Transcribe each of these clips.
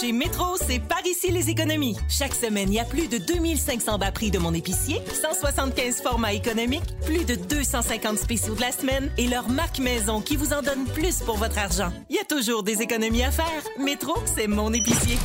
Chez Métro, c'est par ici les économies. Chaque semaine, il y a plus de 2500 bas prix de mon épicier, 175 formats économiques, plus de 250 spéciaux de la semaine et leur marque maison qui vous en donne plus pour votre argent. Il y a toujours des économies à faire. Métro, c'est mon épicier.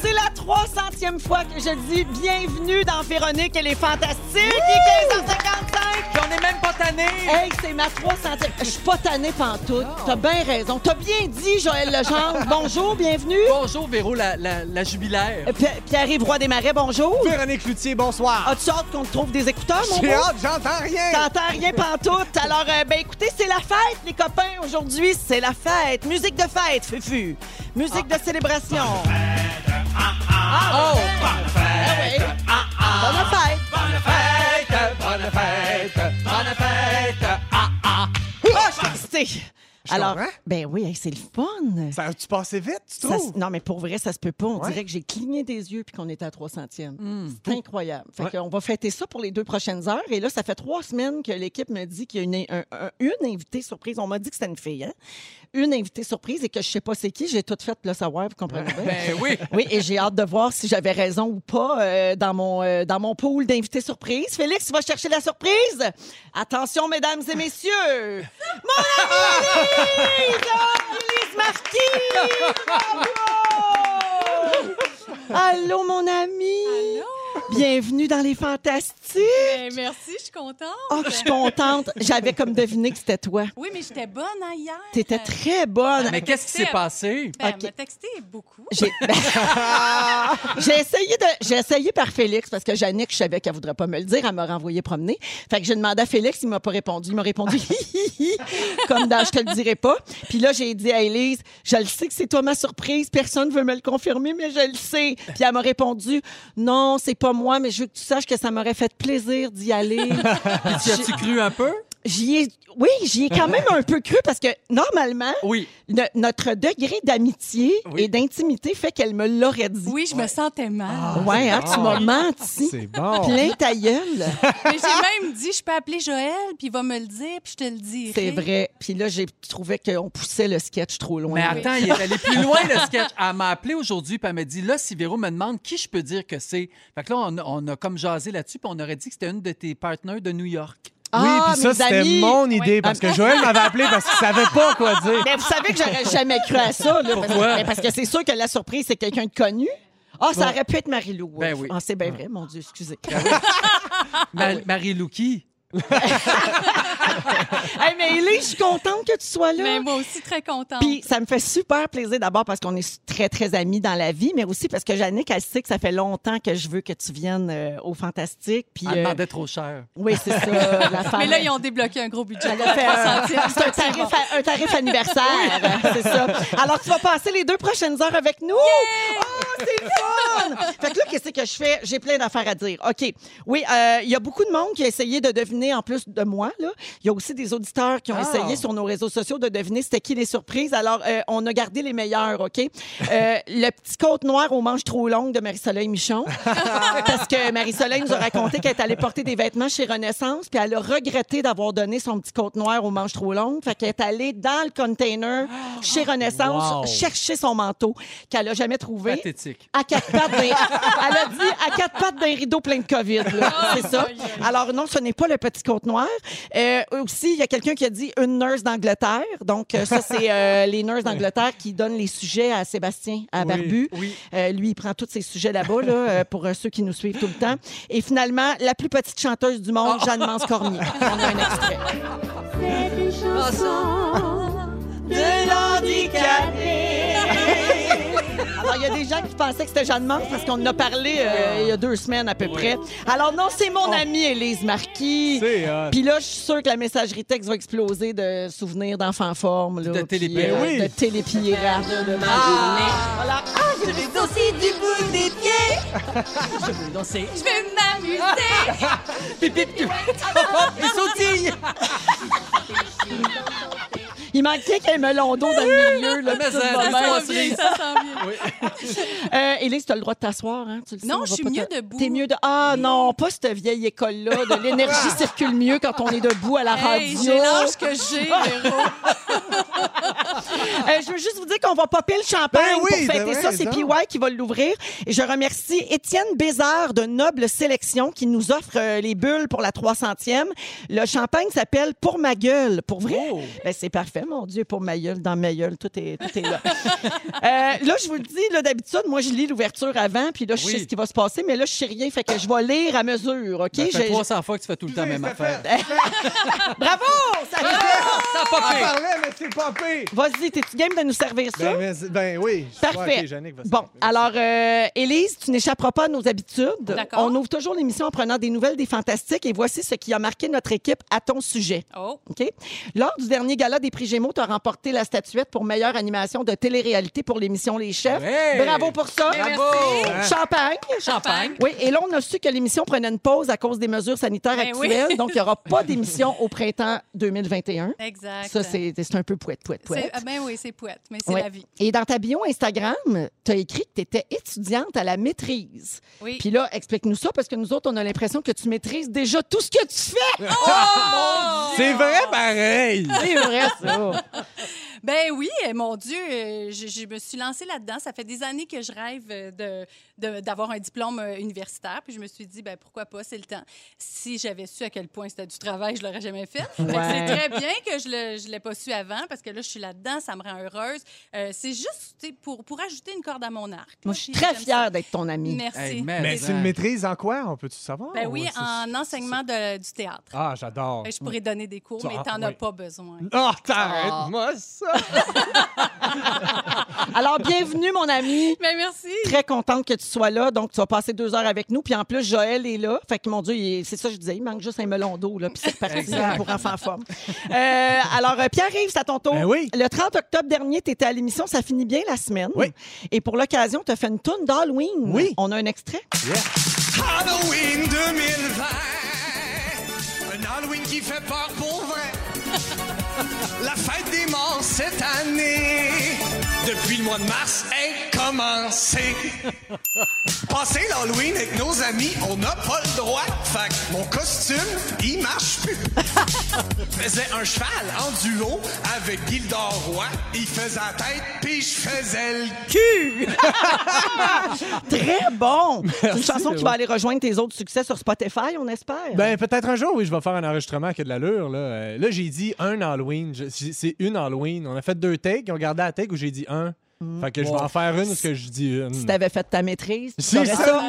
C'est la 300e fois que je dis bienvenue dans Véronique, elle est fantastique. Il est 15h55. Puis on est même pas tanné. Hey, c'est ma 300e. Je suis pas tannée pantoute. T'as bien raison. T'as bien dit, Joël Legendre. Bonjour, bienvenue. Bonjour, Véro, la, la, la jubilaire. Euh, Pi- Pierre-Yves Roy Desmarais, bonjour. Véronique Cloutier, bonsoir. As-tu hâte qu'on te trouve des écouteurs, mon J'ai beau? hâte, j'entends rien. T'entends rien pantoute. Alors, euh, ben écoutez, c'est la fête, les copains. Aujourd'hui, c'est la fête. Musique de fête, Fufu. Musique de célébration. Oh! Ah ouais. Bonne fête. Fête, bonne fête, bonne fête. Ah, ah. Ah, je suis Alors, ben oui, c'est le fun. Ça a-tu passé vite, tu Ça trouves? non, mais pour vrai, ça se peut pas. On Ouais. dirait que j'ai cligné des yeux puis qu'on était à 300e. Hmm. C'est incroyable. Fait Ouais. qu'on va fêter ça pour les deux prochaines heures. Et là, ça fait trois semaines que l'équipe me dit qu'il y a une, un- un- une invitée surprise. On m'a dit que c'était une fille, hein? Une invitée surprise et que je sais pas c'est qui. J'ai tout fait le savoir, vous comprenez bien? Ben oui. Oui, et j'ai hâte de voir si j'avais raison ou pas euh, dans, mon, euh, dans mon pool d'invités surprises. Félix, tu vas chercher la surprise? Attention, mesdames et messieurs! Mon amie Élise! Élise Marquis! Bravo! Allô, mon ami! Bienvenue dans les Fantastiques! Ben, merci, je suis contente. Oh, je suis contente. J'avais comme deviné que c'était toi. Oui, mais j'étais bonne hein, hier. T'étais très bonne. Mais qu'est-ce qui s'est passé? Ben, Ok. Elle m'a texté beaucoup. J'ai ben, j'ai essayé de j'ai essayé par Félix parce que Jannick, je savais qu'elle voudrait pas me le dire, elle m'a renvoyé promener. Fait que j'ai demandé à Félix, il m'a pas répondu, il m'a répondu hi, hi, hi, comme dans je te le dirai pas. Puis là j'ai dit à Élise, je le sais que c'est toi ma surprise, personne veut me le confirmer mais je le sais. Puis elle m'a répondu non, c'est pas moi mais je veux que tu saches que ça m'aurait fait plaisir d'y aller. Puis tu as-tu cru un peu? J'y ai oui, j'y ai quand même un peu cru parce que normalement Oui. no- notre degré d'amitié Oui. et d'intimité fait qu'elle me l'aurait dit. Oui, je me sentais mal. Ouais, hein, tu m'as menti. C'est bon. Plein ta gueule. Mais j'ai même dit, je peux appeler Joël, puis il va me le dire, puis je te le dis. C'est vrai. Puis là, j'ai trouvé qu'on poussait le sketch trop loin. Mais attends, il est allé plus loin, le sketch. Elle m'a appelé aujourd'hui, puis elle m'a dit, là, si Véro me demande qui je peux dire que c'est. Fait que là, on, a- on a comme jasé là-dessus, puis on aurait dit que c'était une de tes partenaires de New York. Oui, Ah, puis ça, mes c'était amis. mon idée parce que Joël m'avait appelé parce qu'il savait pas quoi dire. Mais vous savez que j'aurais jamais cru à ça. Là, parce, Pourquoi? mais parce que c'est sûr que la surprise, c'est quelqu'un de connu. Ah, ça aurait pu être Marie-Lou. Ben oui. Ah, c'est bien vrai, mon Dieu, excusez. Ma- Marie-Lou qui? hey, mais Élise, je suis contente que tu sois là. Mais moi aussi, très contente. Puis ça me fait super plaisir d'abord parce qu'on est très, très amis dans la vie, mais aussi parce que Jannick, elle sait que ça fait longtemps que je veux que tu viennes euh, au Fantastique. Puis, Elle euh, demandait trop cher. oui, c'est ça. la femme. Mais là, ils ont débloqué un gros budget. Elle a fait un, 300e. c'est un tarif, un tarif anniversaire, c'est ça. Alors, tu vas passer les deux prochaines heures avec nous? Oh, c'est fun! Fait que là, qu'est-ce que je fais? J'ai plein d'affaires à dire. OK. Oui, euh, il y a beaucoup de monde qui a essayé de deviner, en plus de moi, là. Il y a aussi des auditeurs qui ont Ah. essayé sur nos réseaux sociaux de deviner c'était qui les surprises. Alors, euh, on a gardé les meilleurs, OK? Euh, le petit côte noir aux manches trop longues de Marie-Soleil Michon. parce que Marie-Soleil nous a raconté qu'elle est allée porter des vêtements chez Renaissance, puis elle a regretté d'avoir donné son petit côte noir aux manches trop longues. Fait qu'elle est allée dans le container chez Renaissance Wow. chercher son manteau qu'elle a jamais trouvé. Pathétique. À quatre pattes d'un... Elle a dit à quatre pattes d'un rideau plein de COVID. là. C'est ça. Alors non, ce n'est pas le petit côte noir. Euh, aussi, il y a quelqu'un qui a dit une nurse d'Angleterre. Donc euh, ça, c'est euh, les nurses d'Angleterre qui donnent les sujets à Sébastien, à Barbu. Oui. Euh, lui, il prend tous ses sujets là-bas, là, pour euh, ceux qui nous suivent tout le temps. Et finalement, la plus petite chanteuse du monde, Jeanne Mance Cormier. On a un extrait. de l'handicapé. Il y a des gens qui pensaient que c'était Jeanne Mance parce qu'on en a parlé euh, il y a deux semaines à peu près. Alors, non, c'est mon amie Élise Marquis. C'est hot. Puis là, je suis sûre que la messagerie texte va exploser de souvenirs d'enfants formes. Là, De puis, euh, Oui. De télépirate. de ma journée. Voilà. Ah, je vais aussi du bout des pieds. Je veux danser. Je vais m'amuser. Pip, pip, pip. Hop, hop, et sautille. Il manquait qu'il y ait melon d'eau dans le milieu. Là, Mais ça, ça sent bien, ça sent bien. Euh, Élise, tu as le droit de t'asseoir, hein? Tu le sais, Non, on je suis pas mieux te- debout. T'es mieux de. Ah non, pas cette vieille école-là de l'énergie circule mieux quand on est debout à la Hey, radio. j'ai l'âge que j'ai, Véro. Euh, je veux juste vous dire qu'on va popper le champagne Ben oui, pour fêter ben ça. oui, C'est donc. PY qui va l'ouvrir. Et je remercie Étienne Bézard de Noble Sélection qui nous offre euh, les bulles pour la 300e. Le champagne s'appelle Pour ma gueule. Pour vrai? Oh. Ben, c'est parfait, mon Dieu, pour ma gueule, dans ma gueule, tout est, tout est là. Euh, là, je vous le dis, là, d'habitude, moi, je lis l'ouverture avant, puis là, je Oui. sais ce qui va se passer, mais là, je sais rien, fait que je vais lire à mesure, OK? Ça fait J'ai- 300 fois que tu fais tout le temps la même affaire. Bravo! Ça Ça a Elle pas pire. parlait, mais c'est pas pire. Vas-y, t'es-tu game de nous servir ça? Ben, mais- ben oui. Parfait. Va Bon, alors, euh, Élise, tu n'échapperas pas à nos habitudes. D'accord. On ouvre toujours l'émission en prenant des nouvelles des fantastiques et voici ce qui a marqué notre équipe à ton sujet. Oh, OK? Lors du dernier gala des prix Gémeaux, tu as remporté la statuette pour meilleure animation de télé-réalité pour l'émission Les Chefs. Ouais. Bravo pour ça. Bravo. Champagne. Champagne. Oui, et là, on a su que l'émission prenait une pause à cause des mesures sanitaires Ben oui. actuelles. Donc, il n'y aura pas d'émission au printemps 2021. exact. Ça, c'est un peu pouette, pouette, pouette. Ah, Ben oui, c'est poète, mais c'est Ouais. la vie. Et dans ta bio Instagram, tu as écrit que tu étais étudiante à la maîtrise. Oui. Puis là, explique-nous ça parce que nous autres, on a l'impression que tu maîtrises déjà tout ce que tu fais. C'est vrai, pareil. C'est vrai, ça. cool. Ben oui, euh, mon Dieu, euh, je, je me suis lancée là-dedans. Ça fait des années que je rêve euh, de, de- d'avoir un diplôme euh, universitaire. Puis je me suis dit, ben pourquoi pas, c'est le temps. Si j'avais su à quel point c'était du travail, je l'aurais jamais fait. Ouais. c'est très bien que je ne l'ai pas su avant parce que là, je suis là-dedans, ça me rend heureuse. Euh, c'est juste pour, pour ajouter une corde à mon arc. Moi, je suis très fière ça. d'être ton amie. Merci. Hey, mais- Mais c'est une maîtrise en quoi? On peut-tu savoir? Ben oui, C'est- en enseignement de- du théâtre. Ah, j'adore. Je pourrais donner des cours, mais Ah, t'en as oui. pas besoin. Oh, t'arrêtes-moi ça! Alors, bienvenue, mon ami. Ben merci. Très contente que tu sois là. Donc, tu vas passer deux heures avec nous. Puis en plus, Joël est là. Fait que, mon Dieu, il est- c'est ça que je disais. Il manque juste un melon d'eau, là. Puis c'est pour enfants en forme. Euh, alors, euh, Pierre-Yves, c'est à ton tour. Ben oui. Le 30 octobre dernier, tu étais à l'émission Ça finit bien la semaine. Oui. Et pour l'occasion, tu as fait une tourne d'Halloween. Oui. On a un extrait. Halloween 2020. Un Halloween qui fait peur pour. La fête des morts cette année. Depuis le mois de mars est commencé. Passer l'Halloween avec nos amis, on n'a pas le droit. Fait que mon costume, il marche plus. faisais un cheval en duo avec Gildor Roy. Il faisait la tête, puis je faisais le Cul! Très bon! C'est une chanson qui va aller rejoindre tes autres succès sur Spotify, on espère. Ben, peut-être un jour, oui, je vais faire un enregistrement qui a de l'allure. Là, Euh, là j'ai dit un Halloween. Je- c'est une Halloween. On a fait deux takes. Ont gardé la take où j'ai dit un. Fait que je vais en faire une ce que je dis une. si t'avais fait ta maîtrise, tu C'est ça!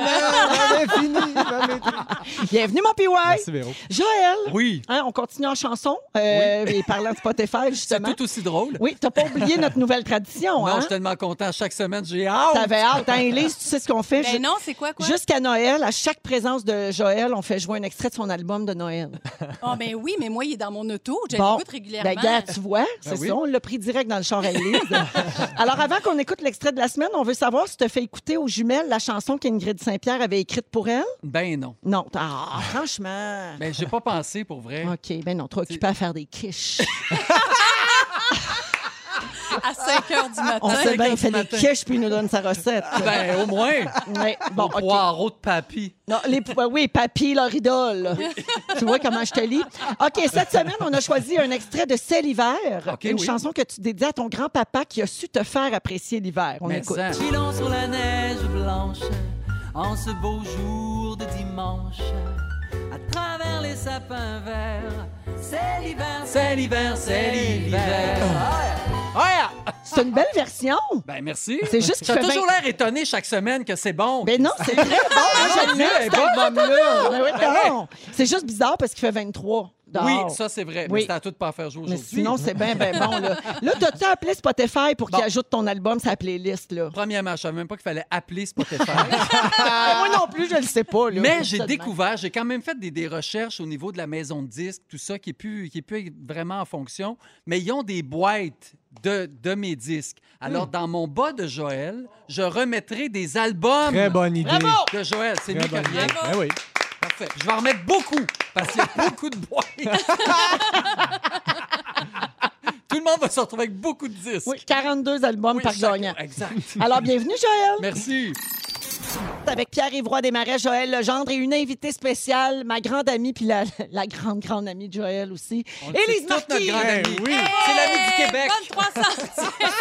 J'avais fini ma maîtrise. Bienvenue, mon PY! Merci, Véro. Joël! Oui. Hein, on continue en chanson. Euh, Et parlant de Spotify, C'est justement. tout aussi drôle. Oui, t'as pas oublié notre nouvelle tradition, Non, hein? je suis tellement content. Chaque semaine, j'ai hâte. T'avais hâte, hein, Élise? Tu sais ce qu'on fait? Ben Ju- non, c'est quoi, quoi? Jusqu'à Noël, à chaque présence de Joël, on fait jouer un extrait de son album de Noël. Ah, ben oui, mais moi, il est dans mon auto. Je Bon. l'écoute régulièrement. Ben, gars, tu vois, c'est oui. ça, on l'a pris direct dans le char à Élise. Alors, avant qu'on écoute l'extrait de la semaine, on veut savoir si tu fait écouter aux jumelles la chanson qu'Ingrid Saint-Pierre avait écrite pour elle? Ben non. Non, ah, franchement. Ben, j'ai pas pensé pour vrai. OK, ben non, trop occupé à faire des quiches. à 5 heures du matin. On sait bien, il fait des quiches puis il nous donne sa recette. Ben, au moins. Ouais, bon, Bon, OK. poireau de papy. Non, les, euh, oui, papy, leur idole. tu vois comment je te lis? OK, cette semaine, on a choisi un extrait de C'est l'hiver. OK, une oui. chanson que tu dédies à ton grand-papa qui a su te faire apprécier l'hiver. On Mais écoute. ça. Sur la neige blanche en ce beau jour de dimanche. À travers les sapins verts, c'est l'hiver, c'est l'hiver, c'est l'hiver. C'est une belle version. Ben, merci. C'est juste qu'il fait toujours vingt- l'air étonné chaque semaine que c'est bon. Ben non, c'est très bon. Moi, j'aime bien elle est cet bonne. album-là. Ben oui, Ben non. C'est juste bizarre parce qu'il fait 23 dehors. oui, ça, c'est vrai. Oui. Mais c'est à tout de pas faire jouer Mais aujourd'hui. sinon, c'est bien, bien bon. Là, là t'as-tu appelé Spotify pour qu'il Bon. ajoute ton album sur la playlist? Là? Premièrement, je savais même pas qu'il fallait appeler Spotify. Moi non plus, je le sais pas. Là. Mais j'ai Ça découvert, j'ai quand même fait des, des recherches au niveau de la maison de disques, tout ça, qui est plus, qui est plus vraiment en fonction. Mais ils ont des boîtes de, de mes disques. Alors, dans mon bas de Joël, je remettrai des albums Très bonne idée. Bravo! de Joël. C'est mieux Très que bonne rien. idée. Ben oui. Parfait. Je vais en remettre beaucoup, parce qu'il y a beaucoup de boîtes. Tout le monde va se retrouver avec beaucoup de disques. Oui, 42 albums Oui, par gagnant. Exact. Alors, bienvenue, Joël. Merci. Avec Pierre-Yves Desmarais, Joël Legendre et une invitée spéciale, ma grande amie, puis la, la grande, grande amie de Joël aussi, Élise C'est toute notre Marquis. grande amie. oui. C'est l'ami du Québec. Bonne 300.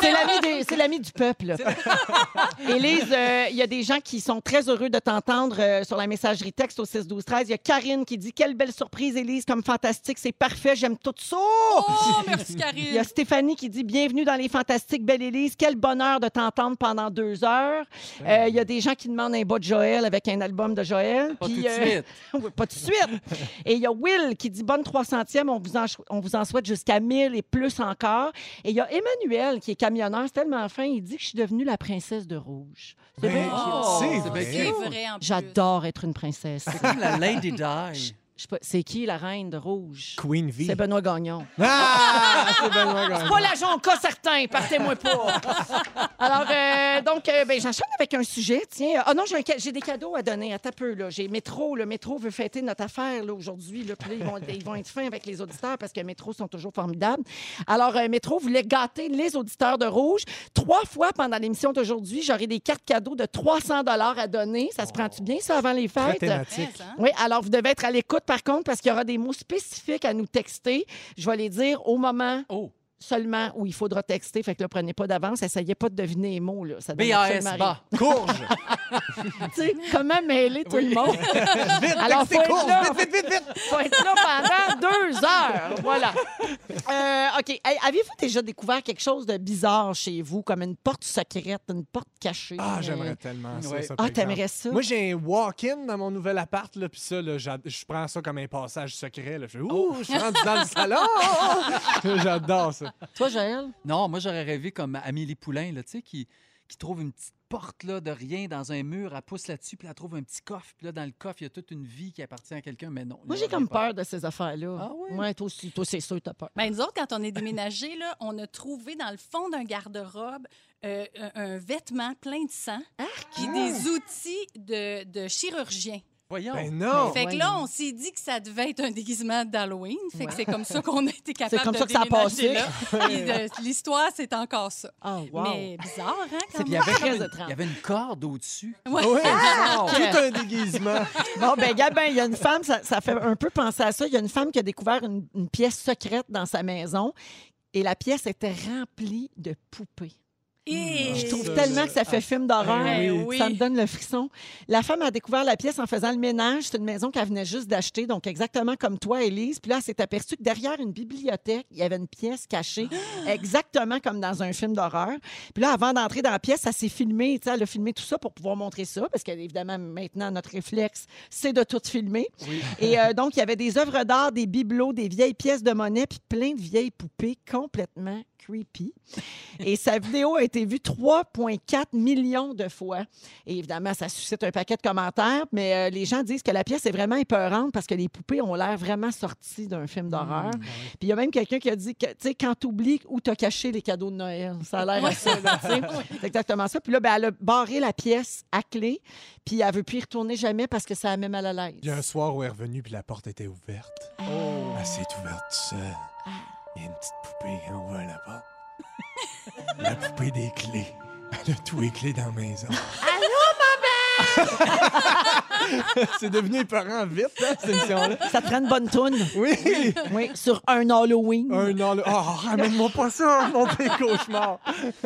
C'est l'ami des- c'est l'ami du peuple. Élise, euh, il y a des gens qui sont très heureux de t'entendre euh, sur la messagerie texte au 6 12 13. Il y a Karine qui dit quelle belle surprise Élise comme fantastique, c'est parfait, j'aime tout ça. Oh, merci, Il y a Karine. Stéphanie qui dit Bienvenue dans les Fantastiques, belle Élise. Quel bonheur de t'entendre pendant deux heures. Euh, Il y a des gens qui demandent un bas de Joël avec un album de Joël. Pas Puis, tout de euh, suite. pas tout de suite. Et il y a Will qui dit Bonne 300e, on vous en, on vous en souhaite jusqu'à 1000 et plus encore. Et il y a Emmanuel qui est camionneur, c'est tellement fin, il dit que je suis devenue la princesse de rouge. C'est Ben. Oh, vrai. J'adore être une princesse. C'est comme la Lady Di. C'est qui la reine de rouge? Queen V. C'est Benoît Gagnon. Ah! C'est Benoît Gagnon. Pas la jonca, certain, partez-moi pas. Alors, euh, donc, euh, ben, j'enchaîne avec un sujet. Tiens, ah non, j'ai un ca- j'ai des cadeaux à donner. Attends un peu, là. J'ai Métro. Le Métro veut fêter notre affaire, là, aujourd'hui. Là. Puis là, ils vont, ils vont être fins avec les auditeurs parce que Métro sont toujours formidables. Alors, euh, Métro voulait gâter les auditeurs de Rouge. Trois fois pendant l'émission d'aujourd'hui, j'aurai des cartes cadeaux de 300 à donner. Ça se prend-tu bien, ça, avant les Très fêtes? thématique. Hein? Oui, alors vous devez être à l'écoute par contre parce qu'il y aura des mots spécifiques à nous texter. Je vais les dire au moment Oh, seulement où il faudra texter. Fait que là, prenez pas d'avance. Essayez pas de deviner les mots. Là. Ça BAS bas. Courge. Tu sais, comment mêler tout le monde? Vite, Alors, faut être courge. là. Vite, vite, vite, vite. faut être là pendant deux heures. Voilà. Euh, OK. Hey, Avez-vous déjà découvert quelque chose de bizarre chez vous, comme une porte secrète, une porte cachée? Ah, Euh, j'aimerais tellement ça. Ouais. ça, Ah, t'aimerais exemple. ça? Moi, j'ai un walk-in dans mon nouvel appart, là, puis ça, là, je prends ça comme un passage secret. Là. Je fais, ouh, je suis rendu dans le salon! J'adore ça. Toi, Joël? Non, moi, j'aurais rêvé comme Amélie Poulain, là, tu sais, qui, qui trouve une petite porte là, de rien dans un mur, elle pousse là-dessus, puis elle trouve un petit coffre, puis là, dans le coffre, il y a toute une vie qui appartient à quelqu'un, mais non. Moi, j'ai comme peur de ces affaires-là. Ah oui? Ouais, toi aussi. Toi, c'est sûr, t'as peur. Ben, nous autres, quand on est déménagé, là, on a trouvé dans le fond d'un garde-robe euh, un, un vêtement plein de sang puis des outils de, de chirurgien. Voyons. Ben non! fait que ouais, là, on s'est dit que ça devait être un déguisement d'Halloween. Fait que c'est comme ça qu'on a été capable comme de ça que ça a déménager passé. là. Puis de- L'histoire, c'est encore ça. Oh, wow. Mais bizarre, hein, C'est- quand puis il y même? avait comme Très une- étrange. il y avait une corde au-dessus. Ouais. Ouais. Wow. Tout un déguisement. Bon, ben, Gabin, il y a une femme, ça, ça fait un peu penser à ça. Il y a une femme qui a découvert une, une pièce secrète dans sa maison et la pièce était remplie de poupées. Et... Je trouve tellement que ça fait film d'horreur. Oui. Ça me donne le frisson. La femme a découvert la pièce en faisant le ménage. C'est une maison qu'elle venait juste d'acheter, donc exactement comme toi, Élise. Puis là, elle s'est aperçue que derrière une bibliothèque, il y avait une pièce cachée, exactement comme dans un film d'horreur. Puis là, avant d'entrer dans la pièce, elle s'est filmée. Elle a filmé tout ça pour pouvoir montrer ça, parce qu'évidemment, maintenant, notre réflexe, c'est de tout filmer. Et euh, donc, il y avait des œuvres d'art, des bibelots, des vieilles pièces de monnaie, puis plein de vieilles poupées complètement creepy. Et sa vidéo a été vue 3,4 millions de fois. Et évidemment, ça suscite un paquet de commentaires, mais euh, les gens disent que la pièce est vraiment épeurante parce que les poupées ont l'air vraiment sorties d'un film d'horreur. Puis il y a même quelqu'un qui a dit que, tu sais, quand tu oublies où tu as caché les cadeaux de Noël, ça a l'air sais. C'est exactement ça. Puis là, ben, elle a barré la pièce à clé, puis elle veut plus y retourner jamais parce que ça a même mal à l'aise. Il y a un soir où elle est revenue, puis la porte était ouverte. Elle s'est ouverte seule. Il y a une petite poupée qui ouvre la porte. la poupée des clés. Elle a tous les clés dans la maison. Allô, maman! C'est devenu épeurant vite, hein, cette émission-là. Ça te prend une bonne toune. Oui! Oui, sur un Halloween. Un an, là. Oh, ramène-moi pas ça, mon pire cauchemar.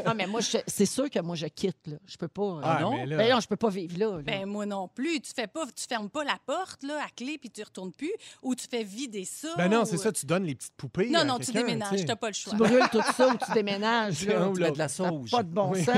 Non, mais moi, je- c'est sûr que moi, je quitte. Là. Je peux pas. euh, Ah, non? mais là- Ben non, je peux pas vivre là. là. Ben, moi non plus. Tu fais pas, tu fermes pas la porte là, à clé puis tu retournes plus ou tu fais vider ça. Ben non, ou- c'est ça, tu donnes les petites poupées. Non, à non, tu quelqu'un, déménages. tu sais. T'as pas le choix. tu brûles tout ça ou tu déménages. C'est Là. un ou Tu mets de l'autre. la Ça n'a sauge. pas de bon Oui. sens.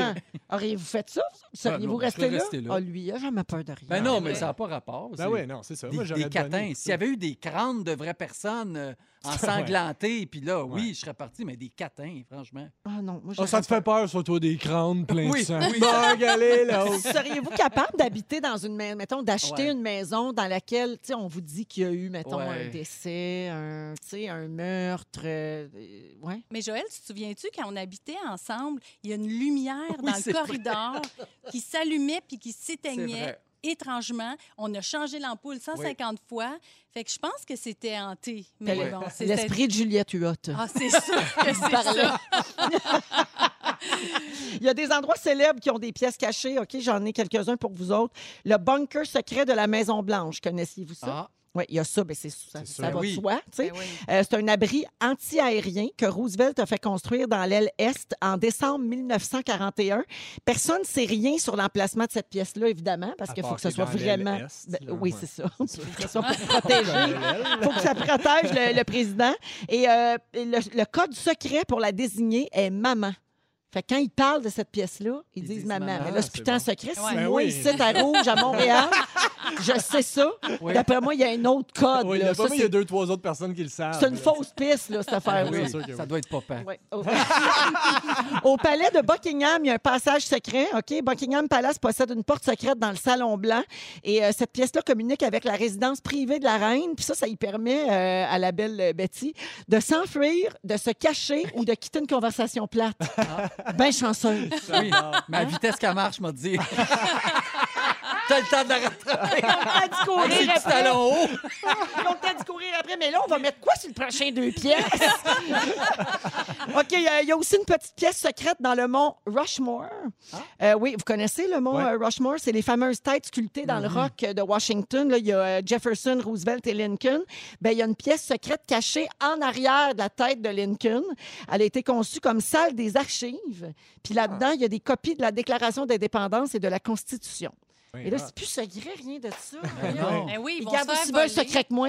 Auriez-vous fait ça? Seriez-vous non, je resté serais là? resté là. Ah, lui, il a jamais peur de rien. Ben non, mais Ouais. ça n'a pas rapport. Ben oui, non, c'est ça. Des, Moi, des catins. S'il y avait eu des crânes de vraies personnes euh, ensanglantées, puis là, oui, Ouais. je serais parti, mais des catins, franchement. Ah non, moi, Oh, ça te pas- fait peur, sur toi, des crânes pleins Oui, de sang. oui. Bon, allez, là. Seriez-vous capable d'habiter dans une maison, mettons, d'acheter Ouais. une maison dans laquelle, tu sais, on vous dit qu'il y a eu, mettons, Ouais. un décès, un, tu sais, un meurtre, euh, euh, ouais. Mais Joël, tu te souviens-tu, quand on habitait ensemble, il y a une lumière Oui, dans le vrai. corridor qui s'allumait puis qui s'éteignait? Étrangement. On a changé l'ampoule 150 fois. Fait que je pense que c'était hanté. Mais bon, L'esprit de Juliette Huot. Ah, c'est sûr que c'est Par là. ça. Il y a des endroits célèbres qui ont des pièces cachées. OK, j'en ai quelques-uns pour vous autres. Le bunker secret de la Maison-Blanche. Connaissiez-vous ça? Ah, Oui, il y a ça. Ben, c'est, ça, C'est ça sûr. va Oui. de soi. tu sais. Ben oui. Euh, c'est un abri anti-aérien que Roosevelt a fait construire dans l'aile Est en décembre 1941. Personne ne sait rien sur l'emplacement de cette pièce-là, évidemment, parce qu'il faut que ce soit vraiment... Est, Ben, là, oui, ouais. c'est ça. Il faut que ce soit pour protéger. Il faut que ça protège le, le président. Et euh, le, le code secret pour la désigner est maman. Fait que quand ils parlent de cette pièce-là, ils, Ils disent disent maman. maman. Mais là, c'est Ah, c'est putain bon. secret. Si Ouais. Moi, ici, à Rouge, à Montréal, je sais ça. Oui. D'après moi, il y a un autre code. Oui, il y là. a Ça, pas, mais il y a c'est deux, trois autres personnes qui le savent. c'est une là. fausse piste, là, cette affaire-là. oui, oui, c'est sûr que ça doit être pas pire. Ouais. Au... Palais de Buckingham, il y a un passage secret. OK? Buckingham Palace possède une porte secrète dans le salon blanc. Et euh, cette pièce-là communique avec la résidence privée de la reine. Puis ça, ça y permet euh, à la belle Betty de s'enfuir, de se cacher ou de quitter une conversation plate. Ben chanceuse. Oui, mais à vitesse qu'elle marche, m'a dit. T'as le temps de la rattraper. On dit courir. Ils ont après, mais là, on va mettre quoi sur le prochain deux pièces? OK, il y, a- il y a aussi une petite pièce secrète dans le mont Rushmore. Euh, oui, vous connaissez le mont Ouais. euh, Rushmore? C'est les fameuses têtes sculptées dans le roc euh, de Washington. Là, il y a euh, Jefferson, Roosevelt et Lincoln. Ben, il y a une pièce secrète cachée en arrière de la tête de Lincoln. Elle a été conçue comme salle des archives. Puis là-dedans, il y a des copies de la Déclaration d'indépendance et de la Constitution. Oui, Et là, ah. c'est plus secret, rien de ça. Ben. Ben oui, ils Ils vont gardent aussi bien secret que moi.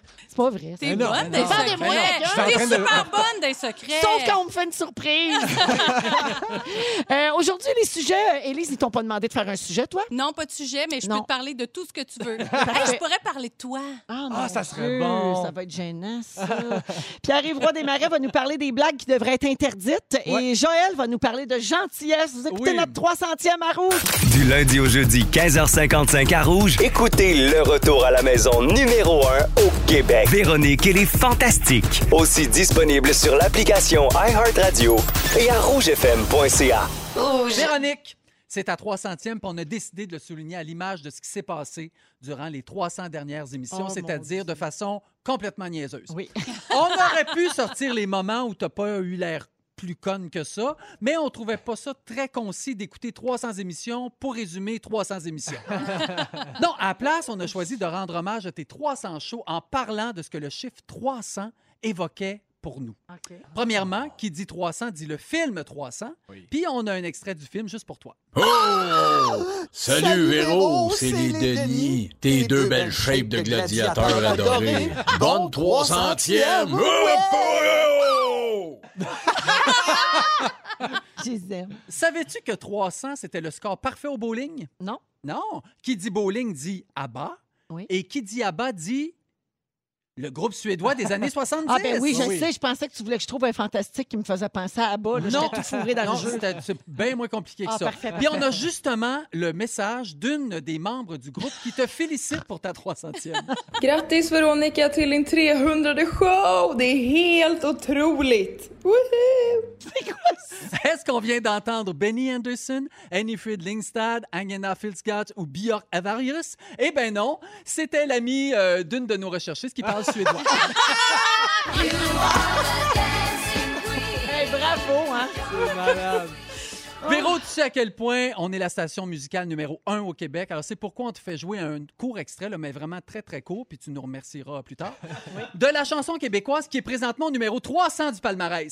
c'est pas vrai. T'es non, bonne des non. Secrets. T'es train de- super bonne des secrets. Sauf quand on me fait une surprise. Euh, Aujourd'hui, les sujets, euh, Élise, ils t'ont pas demandé de faire un sujet, toi? Non, pas de sujet, mais je Non. peux te parler de tout ce que tu veux. Hey, je pourrais parler de toi. Ah, Ah, ça serait Dieu, bon. Ça va être gênant, ça. Pierre-Yves Roy Desmarais va nous parler des blagues qui devraient être interdites. Et Joël va nous parler de gentillesse. Vous écoutez Oui. notre 300e à rouge. Du lundi au jeudi, 15h55 à Rouge. Écoutez le retour à la maison numéro 1 au Québec. Véronique et les Fantastiques. Aussi disponible sur l'application iHeartRadio et à rougefm.ca. Véronique, c'est ta 300e, puis on a décidé de le souligner à l'image de ce qui s'est passé durant les 300 dernières émissions, Oh, c'est-à-dire de façon complètement niaiseuse. Oui. On aurait pu sortir les moments où tu n'as pas eu l'air plus conne que ça, mais on trouvait pas ça très concis d'écouter 300 émissions pour résumer 300 émissions. non, à la place, on a choisi de rendre hommage à tes 300 shows en parlant de ce que le chiffre 300 évoquait pour nous. Premièrement, qui dit 300 dit le film 300, Oui. puis on a un extrait du film juste pour toi. Salut, Véro, c'est les Denis, tes deux belles shapes de gladiateurs adorés. Bonne 300e! Je les aime. Savais-tu que 300, c'était le score parfait au bowling? Non? Non. Qui dit bowling dit ABBA. Oui. Et qui dit ABBA dit le groupe suédois des années 70. Ah, ben oui, je Oui. sais. Je pensais que tu voulais que je trouve un fantastique qui me faisait penser à bas. là. Non, tout fourré dans non, le jeu. c'est bien moins compliqué que Ah, ça. parfait, Puis on a justement le message d'une des membres du groupe qui te félicite pour ta 300e. Grattis Veronica till din 300 show! Det är helt otroligt! Woohoo! Est-ce qu'on vient d'entendre Benny Anderson, Annie-Frid Lingstad, Angena Filsgott ou Björk Avarius? Eh ben non, c'était l'ami euh, d'une de nos recherchistes qui parle suédois. Hey, bravo, hein? C'est malade. Véro, tu sais à quel point on est la station musicale numéro un au Québec. Alors, c'est pourquoi on te fait jouer un court extrait, là, mais vraiment très, très court, puis tu nous remercieras plus tard, de la chanson québécoise qui est présentement numéro 300 du palmarès.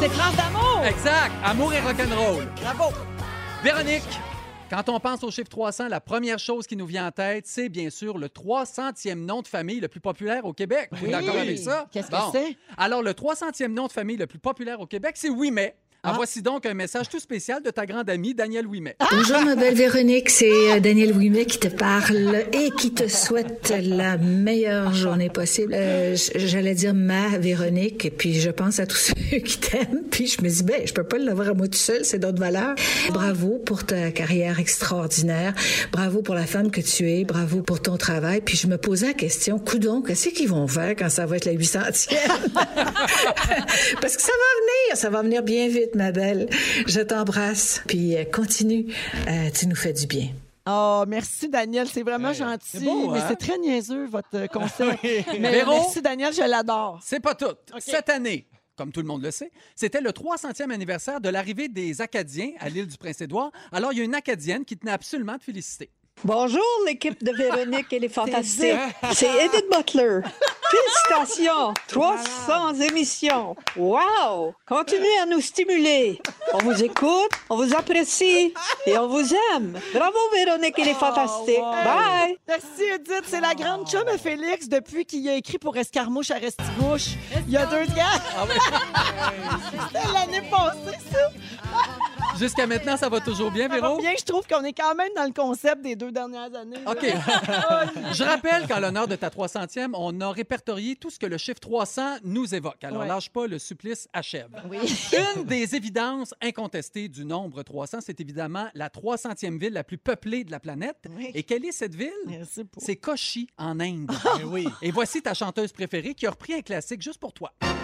C'est France d'amour! Exact! Amour et rock'n'roll. Bravo! Véronique, quand on pense au chiffre 300, la première chose qui nous vient en tête, c'est bien sûr le 300e nom de famille le plus populaire au Québec. Vous êtes Oui. d'accord avec ça? Qu'est-ce que c'est? Alors, le 300e nom de famille le plus populaire au Québec, c'est Oui, mais. Ah, voici donc un message tout spécial de ta grande amie, Danielle Ouimet. Bonjour ma belle Véronique, c'est euh, Daniel Ouimet qui te parle et qui te souhaite la meilleure journée possible. Euh, J'allais dire ma Véronique, et puis je pense à tous ceux qui t'aiment, puis je me dis, ben, je peux pas l'avoir à moi tout seul, c'est d'autres valeurs. Bravo pour ta carrière extraordinaire, bravo pour la femme que tu es, bravo pour ton travail, puis je me posais la question, coudon, qu'est-ce qu'ils vont faire quand ça va être la 800e? Parce que ça va venir, ça va venir bien vite, ma belle. Je t'embrasse, puis euh, continue, Euh, tu nous fais du bien. Oh, merci, Daniel. C'est vraiment gentil. c'est beau, Mais hein? c'est très niaiseux, votre euh. Mais Véro? merci, Daniel, je l'adore. C'est pas tout. Cette année, comme tout le monde le sait, c'était le 300e anniversaire de l'arrivée des Acadiens à l'île du Prince-Édouard. Alors, il y a une Acadienne qui tenait absolument à te féliciter. Bonjour, l'équipe de Véronique, elle est fantastique. C'est Edith Butler. Félicitations! 300 émissions. Wow! Continuez à nous stimuler. On vous écoute, on vous apprécie et on vous aime. Bravo, Véronique, elle est fantastique. Bye! Merci, Edith. C'est la grande chum à Félix depuis qu'il a écrit pour Escarmouche à Restigouche. Il y a deux ans. C'était l'année passée, ça. Jusqu'à maintenant, ça va toujours bien, Ça va Véro? bien, je trouve qu'on est quand même dans le concept des deux dernières années. OK. Je rappelle qu'en l'honneur de ta 300e, on a répertorié tout ce que le chiffre 300 nous évoque. Alors, Ouais. lâche pas, le supplice achève. Oui. Une des évidences incontestées du nombre 300, c'est évidemment la 300e ville la plus peuplée de la planète. Oui. Et quelle est cette ville? Merci pour- C'est Kochi, en Inde. Ben oui. Et voici ta chanteuse préférée qui a repris un classique juste pour toi.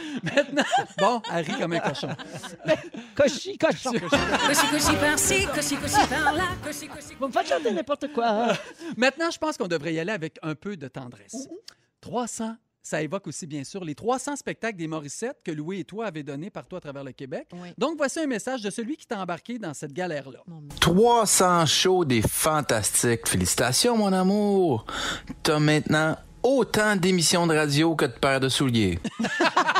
Maintenant, bon, elle rit comme un cochon. Cochi, cochon. Cochi, cochi par-ci, cochi, cochi par-là, cochi, cochi. Vous me faites chanter n'importe quoi. Maintenant, je pense qu'on devrait y aller avec un peu de tendresse. 300, ça évoque aussi, bien sûr, les 300 spectacles des Morissette que Louis et toi avez donnés partout à travers le Québec. Oui. Donc, voici un message de celui qui t'a embarqué dans cette galère-là. 300 shows des fantastiques. Félicitations, mon amour. T'as maintenant autant d'émissions de radio que de paires de souliers.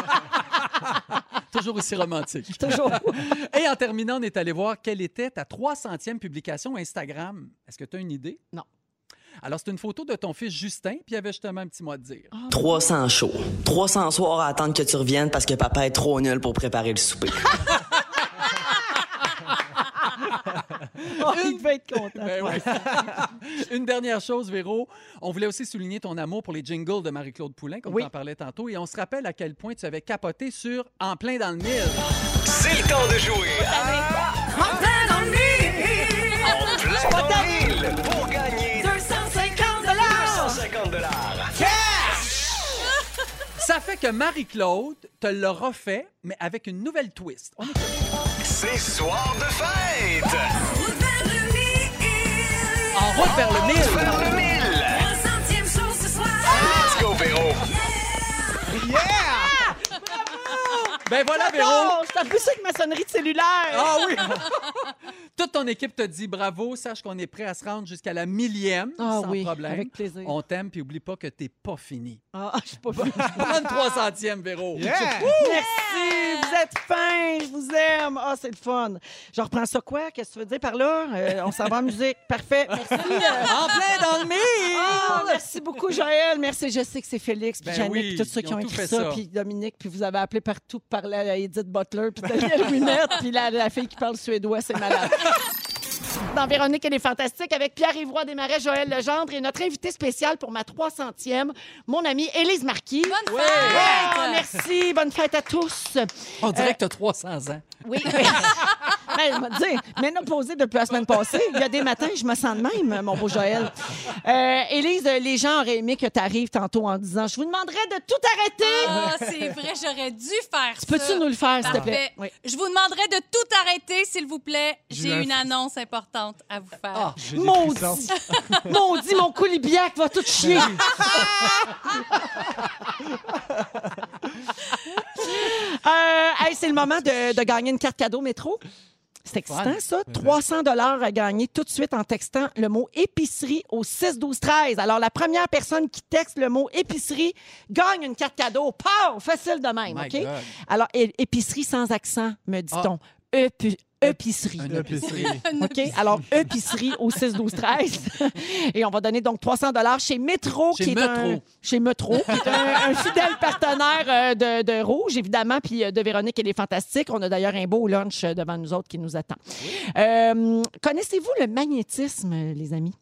Toujours aussi romantique. Toujours. Et en terminant, on est allé voir quelle était ta 300e publication Instagram. Est-ce que tu as une idée? Non. Alors, c'est une photo de ton fils Justin, puis il y avait justement un petit mot à dire. 300 shows. 300 soirs à attendre que tu reviennes parce que papa est trop nul pour préparer le souper. Oh, il devait être content. Ben. Une dernière chose, Véro. On voulait aussi souligner ton amour pour les jingles de Marie-Claude Poulain, comme Oui. tu en parlais tantôt. Et on se rappelle à quel point tu avais capoté sur En plein dans le mille. C'est le temps de jouer à En plein dans le mille. En plein dans le mille pour gagner 250 250 Ça fait que Marie-Claude te l'a refait, mais avec une nouvelle twist. C'est soir de fête! En route vers le mille. Vers le mille! 300e show ce soir. Let's go, Véro! Ben voilà, Véro. Oh, je ça avec ma sonnerie de cellulaire. Ah oui! Toute ton équipe te dit bravo. Sache qu'on est prêt à se rendre jusqu'à la millième Ah sans oui, problème. avec plaisir. On t'aime, puis oublie pas que t'es pas fini. Ah, je suis pas Prends une 300e, Véro. Merci, vous êtes fins, je vous aime. Ah, c'est le fun. Je reprends ça quoi? Qu'est-ce que tu veux dire par là? Euh, on s'en va en musique. Parfait. Merci. En plein dans le mille! Ah, merci beaucoup, Joël. Merci. Je sais que c'est Félix, puis Ben Jannick, oui, puis tous ceux qui ont écrit ça, ça. puis Dominique, puis vous avez appelé partout pour à Edith Butler, puis Daniel Winette, puis la, la fille qui parle suédois, c'est malade. Dans Véronique, elle est fantastique avec Pierre-Yvroy Desmarais, Joël Legendre et notre invité spécial pour ma 300e, mon amie Élise Marquis. Bonne Ouais. fête! Merci. Bonne fête à tous. On dirait Euh, que t'as 300 ans. Oui, Ben, je vais te dire, ménopausée depuis la semaine passée. Il y a des matins, je me sens de même, mon beau Joël. Euh, Élise, les gens auraient aimé que tu arrives tantôt en disant Je vous demanderais de tout arrêter. Ah, c'est vrai, j'aurais dû faire ça. Peux-tu nous le faire, s'il te plaît? Oui. Je vous demanderai de tout arrêter, s'il vous plaît. J'ai J'ai un une annonce importante à vous faire. Ah. Maudit! Maudit, mon coulibiac va tout chier. Euh, hey, c'est le moment de, de gagner une carte cadeau métro. C'est excitant, ça. 300 dollars à gagner tout de suite en textant le mot épicerie au 6 12 13. Alors, la première personne qui texte le mot épicerie gagne une carte cadeau. Pow! Facile de même, My OK? God. Alors, é- épicerie sans accent, me dit-on. Épi- Épicerie. Une épicerie. OK? Alors, épicerie au 6 12 13. Et on va donner donc 300 dollars chez Chez qui est Metro. un chez Metro, qui est un, un fidèle partenaire euh, de, de Rouge, évidemment, puis euh, de Véronique, elle est fantastique. On a d'ailleurs un beau lunch euh, devant nous autres qui nous attend. Euh, Connaissez-vous le magnétisme, les amis?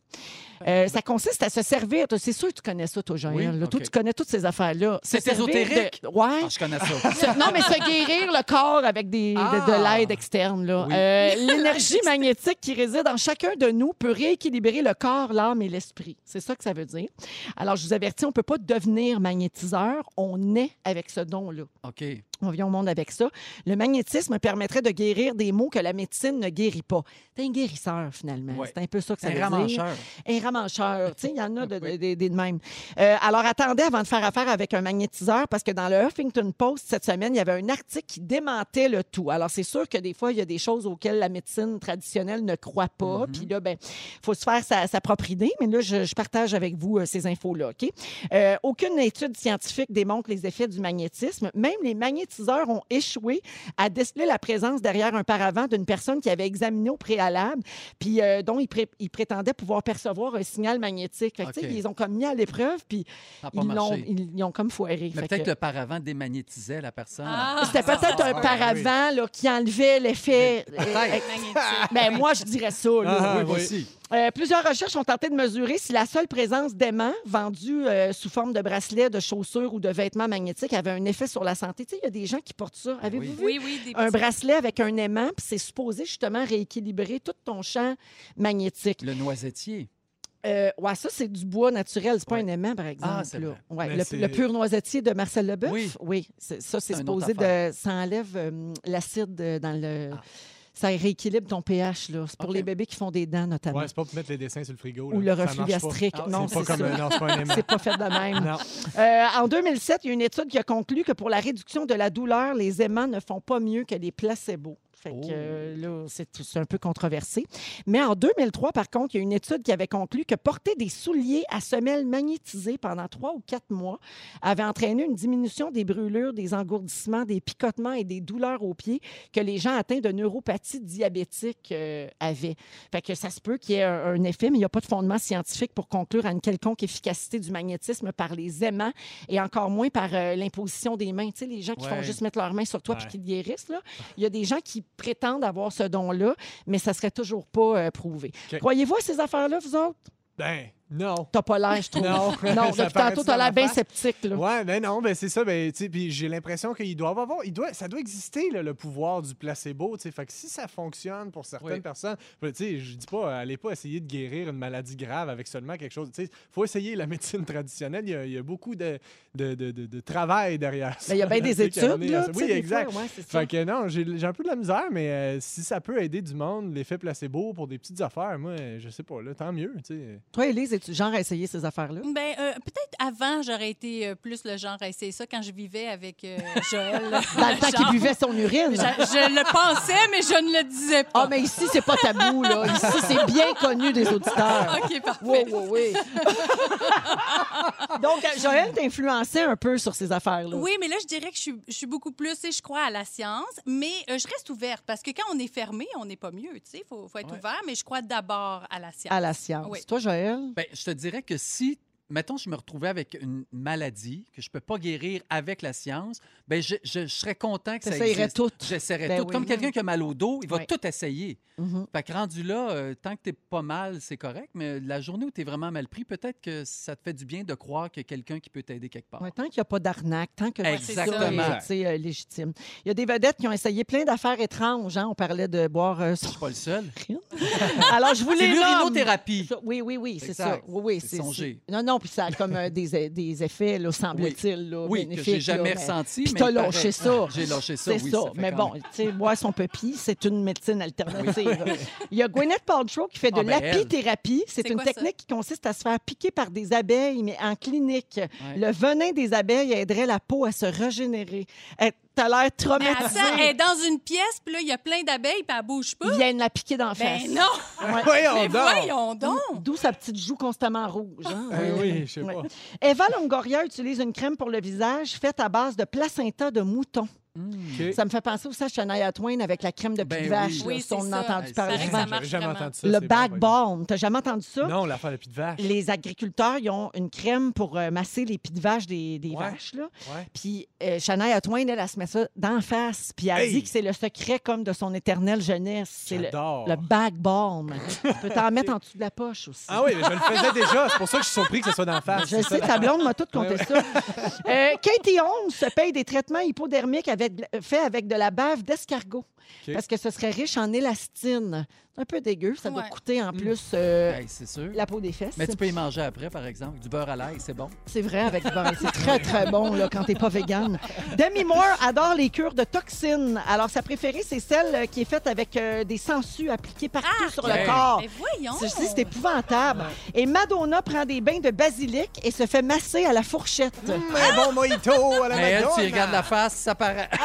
Euh, ça consiste à se servir. C'est sûr que tu connais ça, toi, Joël. Oui, là. Toi, tu connais toutes ces affaires-là. C'est servir de- ésotérique? Ouais. Ah, je connais ça. Se- non, mais se guérir le corps avec des, de- de, Ah! l'aide externe. là. Oui. Euh, L'énergie magnétique qui réside en chacun de nous peut rééquilibrer le corps, l'âme et l'esprit. C'est ça que ça veut dire. Alors, je vous avertis, on ne peut pas devenir magnétiseur. On est avec ce don-là. OK. On vient au monde avec ça. Le magnétisme permettrait de guérir des maux que la médecine ne guérit pas. T'es un guérisseur, finalement. Ouais. C'est un peu ça que ça Un veut dire. ramancheur. Un ramancheur. Sais, il y en a de, de- de- de même. Euh, alors, attendez avant de faire affaire avec un magnétiseur parce que dans le Huffington Post cette semaine, il y avait un article qui démentait le tout. Alors, c'est sûr que des fois, il y a des choses auxquelles la médecine traditionnelle ne croit pas. Puis là, ben, il faut se faire sa, sa propre idée. Mais là, je, je partage avec vous euh, ces infos-là. OK? Euh, aucune étude scientifique démontre les effets du magnétisme. Même les magnétiseurs ont échoué à déceler la présence derrière un paravent d'une personne qui avait examiné au préalable, puis euh, dont ils, pré- ils prétendaient pouvoir percevoir un signal magnétique. Fait que. Ils ont comme mis à l'épreuve, puis ils l'ont marché. ils, ils ont comme foiré. Mais peut-être que- le paravent démagnétisait la personne. Ah! C'était peut-être un paravent là, qui enlevait l'effet. euh, Magnétique. ben, moi, je dirais ça. là. Ah, oui, oui. aussi. Euh, plusieurs recherches ont tenté de mesurer si la seule présence d'aimants vendus euh, sous forme de bracelets, de chaussures ou de vêtements magnétiques avait un effet sur la santé. Tu sais, il y a des gens qui portent ça. Avez-vous Oui. vu? Oui, oui, des Un bracelet avec un aimant, puis c'est supposé justement rééquilibrer tout ton champ magnétique? Le noisetier. Euh, ouais, ça, c'est du bois naturel. C'est pas Ouais. un aimant, par exemple. Ah, c'est là. vrai. Ouais, Mais le, pur noisetier de Marcel Leboeuf? Oui. c'est- ça, c'est supposé de. Ça enlève euh, l'acide dans le. Ah. Ça rééquilibre ton pH. là. C'est pour les bébés qui font des dents, notamment. Ouais, c'est pas pour mettre les dessins sur le frigo. Ou le reflux marche pas. gastrique. Ah, non, C'est c'est pas comme non, c'est pas un aimant. C'est pas fait de même. Non. Euh, en 2007, il y a une étude qui a conclu que pour la réduction de la douleur, les aimants ne font pas mieux que les placebos. Fait que Oh. là, c'est un peu controversé. Mais en 2003, par contre, il y a une étude qui avait conclu que porter des souliers à semelles magnétisées pendant trois ou quatre mois avait entraîné une diminution des brûlures, des engourdissements, des picotements et des douleurs aux pieds que les gens atteints de neuropathie diabétique euh, avaient. Fait que ça se peut qu'il y ait un, un effet, mais il n'y a pas de fondement scientifique pour conclure à une quelconque efficacité du magnétisme par les aimants et encore moins par euh, l'imposition des mains. Tu sais, les gens qui font Ouais. juste mettre leurs mains sur toi Ouais. puis qui te guérissent, là. Il y a des gens qui prétendent avoir ce don-là, mais ça serait toujours pas euh, prouvé. Croyez-vous à ces affaires-là, vous autres? Ben, non. T'as pas l'air, je trouve. Non. non Ça depuis tantôt, t'as l'air bien sceptique, là. Ouais, ben non, ben c'est ça. Ben, puis j'ai l'impression qu'il doit avoir, il doit, ça doit exister là, le pouvoir du placebo. Fait que si ça fonctionne pour certaines Oui. personnes, ben, tu sais, je dis pas, allez pas essayer de guérir une maladie grave avec seulement quelque chose. Sais, faut essayer la médecine traditionnelle. Il y a, il y a beaucoup de, de, de, de- de travail derrière. Ben, il y a bien ça, des études, là. ça. Oui, exact. fois, ouais, c'est ça. Fait que non, j'ai un peu de la misère, mais euh, si ça peut aider du monde, l'effet placebo pour des petites affaires, moi, je sais pas, là, tant mieux. Toi, Élise, es-tu genre à essayer ces affaires-là? Ben, euh, peut-être avant, j'aurais été euh, plus le genre à essayer ça quand je vivais avec euh, Joël. Dans le temps qu'il buvait son urine. Je, je le pensais, mais je ne le disais pas. Ah, mais ici, c'est pas tabou, là. Ici, c'est bien connu des auditeurs. OK, parfait. Oui, oui, oui. Donc, euh, Joël t'influençait un peu sur ces affaires-là. Oui, mais là, je dirais que je suis, je suis beaucoup plus, tu sais, je crois à la science, mais euh, je reste ouverte parce que quand on est fermé, on n'est pas mieux, tu sais, il faut, faut être Ouais. ouvert, mais je crois d'abord à la science. À la science. Oui. Toi, Joël? Ben, je te dirais que si, mettons, je me retrouvais avec une maladie que je peux pas guérir avec la science, ben, je, je- je serais content que ça existe. tout. J'essaierais Ben tout. oui. Comme quelqu'un qui a mal au dos, il va tout essayer. Mhm. Fait que rendu là, euh, tant que t'es pas mal, c'est correct, mais la journée où tu es vraiment mal pris, peut-être que ça te fait du bien de croire qu'il y a quelqu'un qui peut t'aider quelque part. Ouais, tant qu'il n'y a pas d'arnaque, tant que tout ça Exactement. est, tu sais, euh, légitime. Il y a des vedettes qui ont essayé plein d'affaires étranges. hein. On parlait de boire euh, son Je suis pas le seul. Alors, je voulais C'est l'urinothérapie. Oui, oui, oui, c'est ça. Oui, oui, C'est c'est c'est- Non, non, puis ça a comme euh, des, des effets, là, semble-t-il. là, Oui, que bénéfiques, j'ai jamais là, mais- ressenti. Puis mais t'as il paraît- lâché ça. J'ai lâché ça, C'est oui. ça. fait Mais quand bon, même. tu sais, boire son pépi, c'est une médecine alternative. Il y a Gwyneth Paltrow qui fait de Ah, ben, elle. l'apithérapie. C'est C'est une quoi ça? technique qui consiste à se faire piquer par des abeilles, mais en clinique. Ouais. Le venin des abeilles aiderait la peau à se régénérer. Eh, t'as l'air Mais traumatisé. attends, elle est dans une pièce, puis là, il y a plein d'abeilles, puis elle bouge pas. Ils viennent la piquer dans la Ben face. non! Ouais. Voyons Mais donc. voyons donc! D'où sa petite joue constamment rouge. hein? Eh oui, je sais Ouais. pas. Eva Longoria utilise une crème pour le visage faite à base de placenta de mouton. OK. Ça me fait penser aussi à Shania Twain avec la crème de pied de oui. vache. là, Oui, si on a entendu parler J'avais jamais entendu ça. Le c'est bon, back par balm. T'as jamais entendu ça? Non, l'affaire de pied de vache. Les agriculteurs, ils ont une crème pour euh, masser les pieds de vache des, des Ouais. vaches. Là. Ouais. Puis euh, Shania Twain, elle, elle se met ça d'en face. Puis elle Hey! dit que c'est le secret comme de son éternelle jeunesse. C'est le, J'adore. le back balm. tu peux t'en mettre en dessous de la poche aussi. Ah oui, mais je le faisais déjà. C'est pour ça que je suis surpris que ce soit d'en face. Je sais, ça. ta blonde m'a tout compté ça. Euh, Katie Holmes se paye des traitements hypodermiques avec, faits avec de la bave d'escargot Parce que ce serait riche en élastine. C'est un peu dégueu. Ça doit Ouais. coûter en plus euh, Hey, c'est sûr. la peau des fesses. Mais tu peux y manger après, par exemple. Du beurre à l'ail, c'est bon. C'est vrai, avec du beurre. C'est très, très bon là, quand t'es pas vegan. Demi Moore adore les cures de toxines. Alors, sa préférée, c'est celle euh, qui est faite avec euh, des sangsues appliquées partout sur le corps. Mais voyons! C'est- épouvantable. Et Madonna prend des bains de basilic et se fait masser à la fourchette. Un bon mojito à la Mais elle, tu Madonna. regardes la face, ça paraît.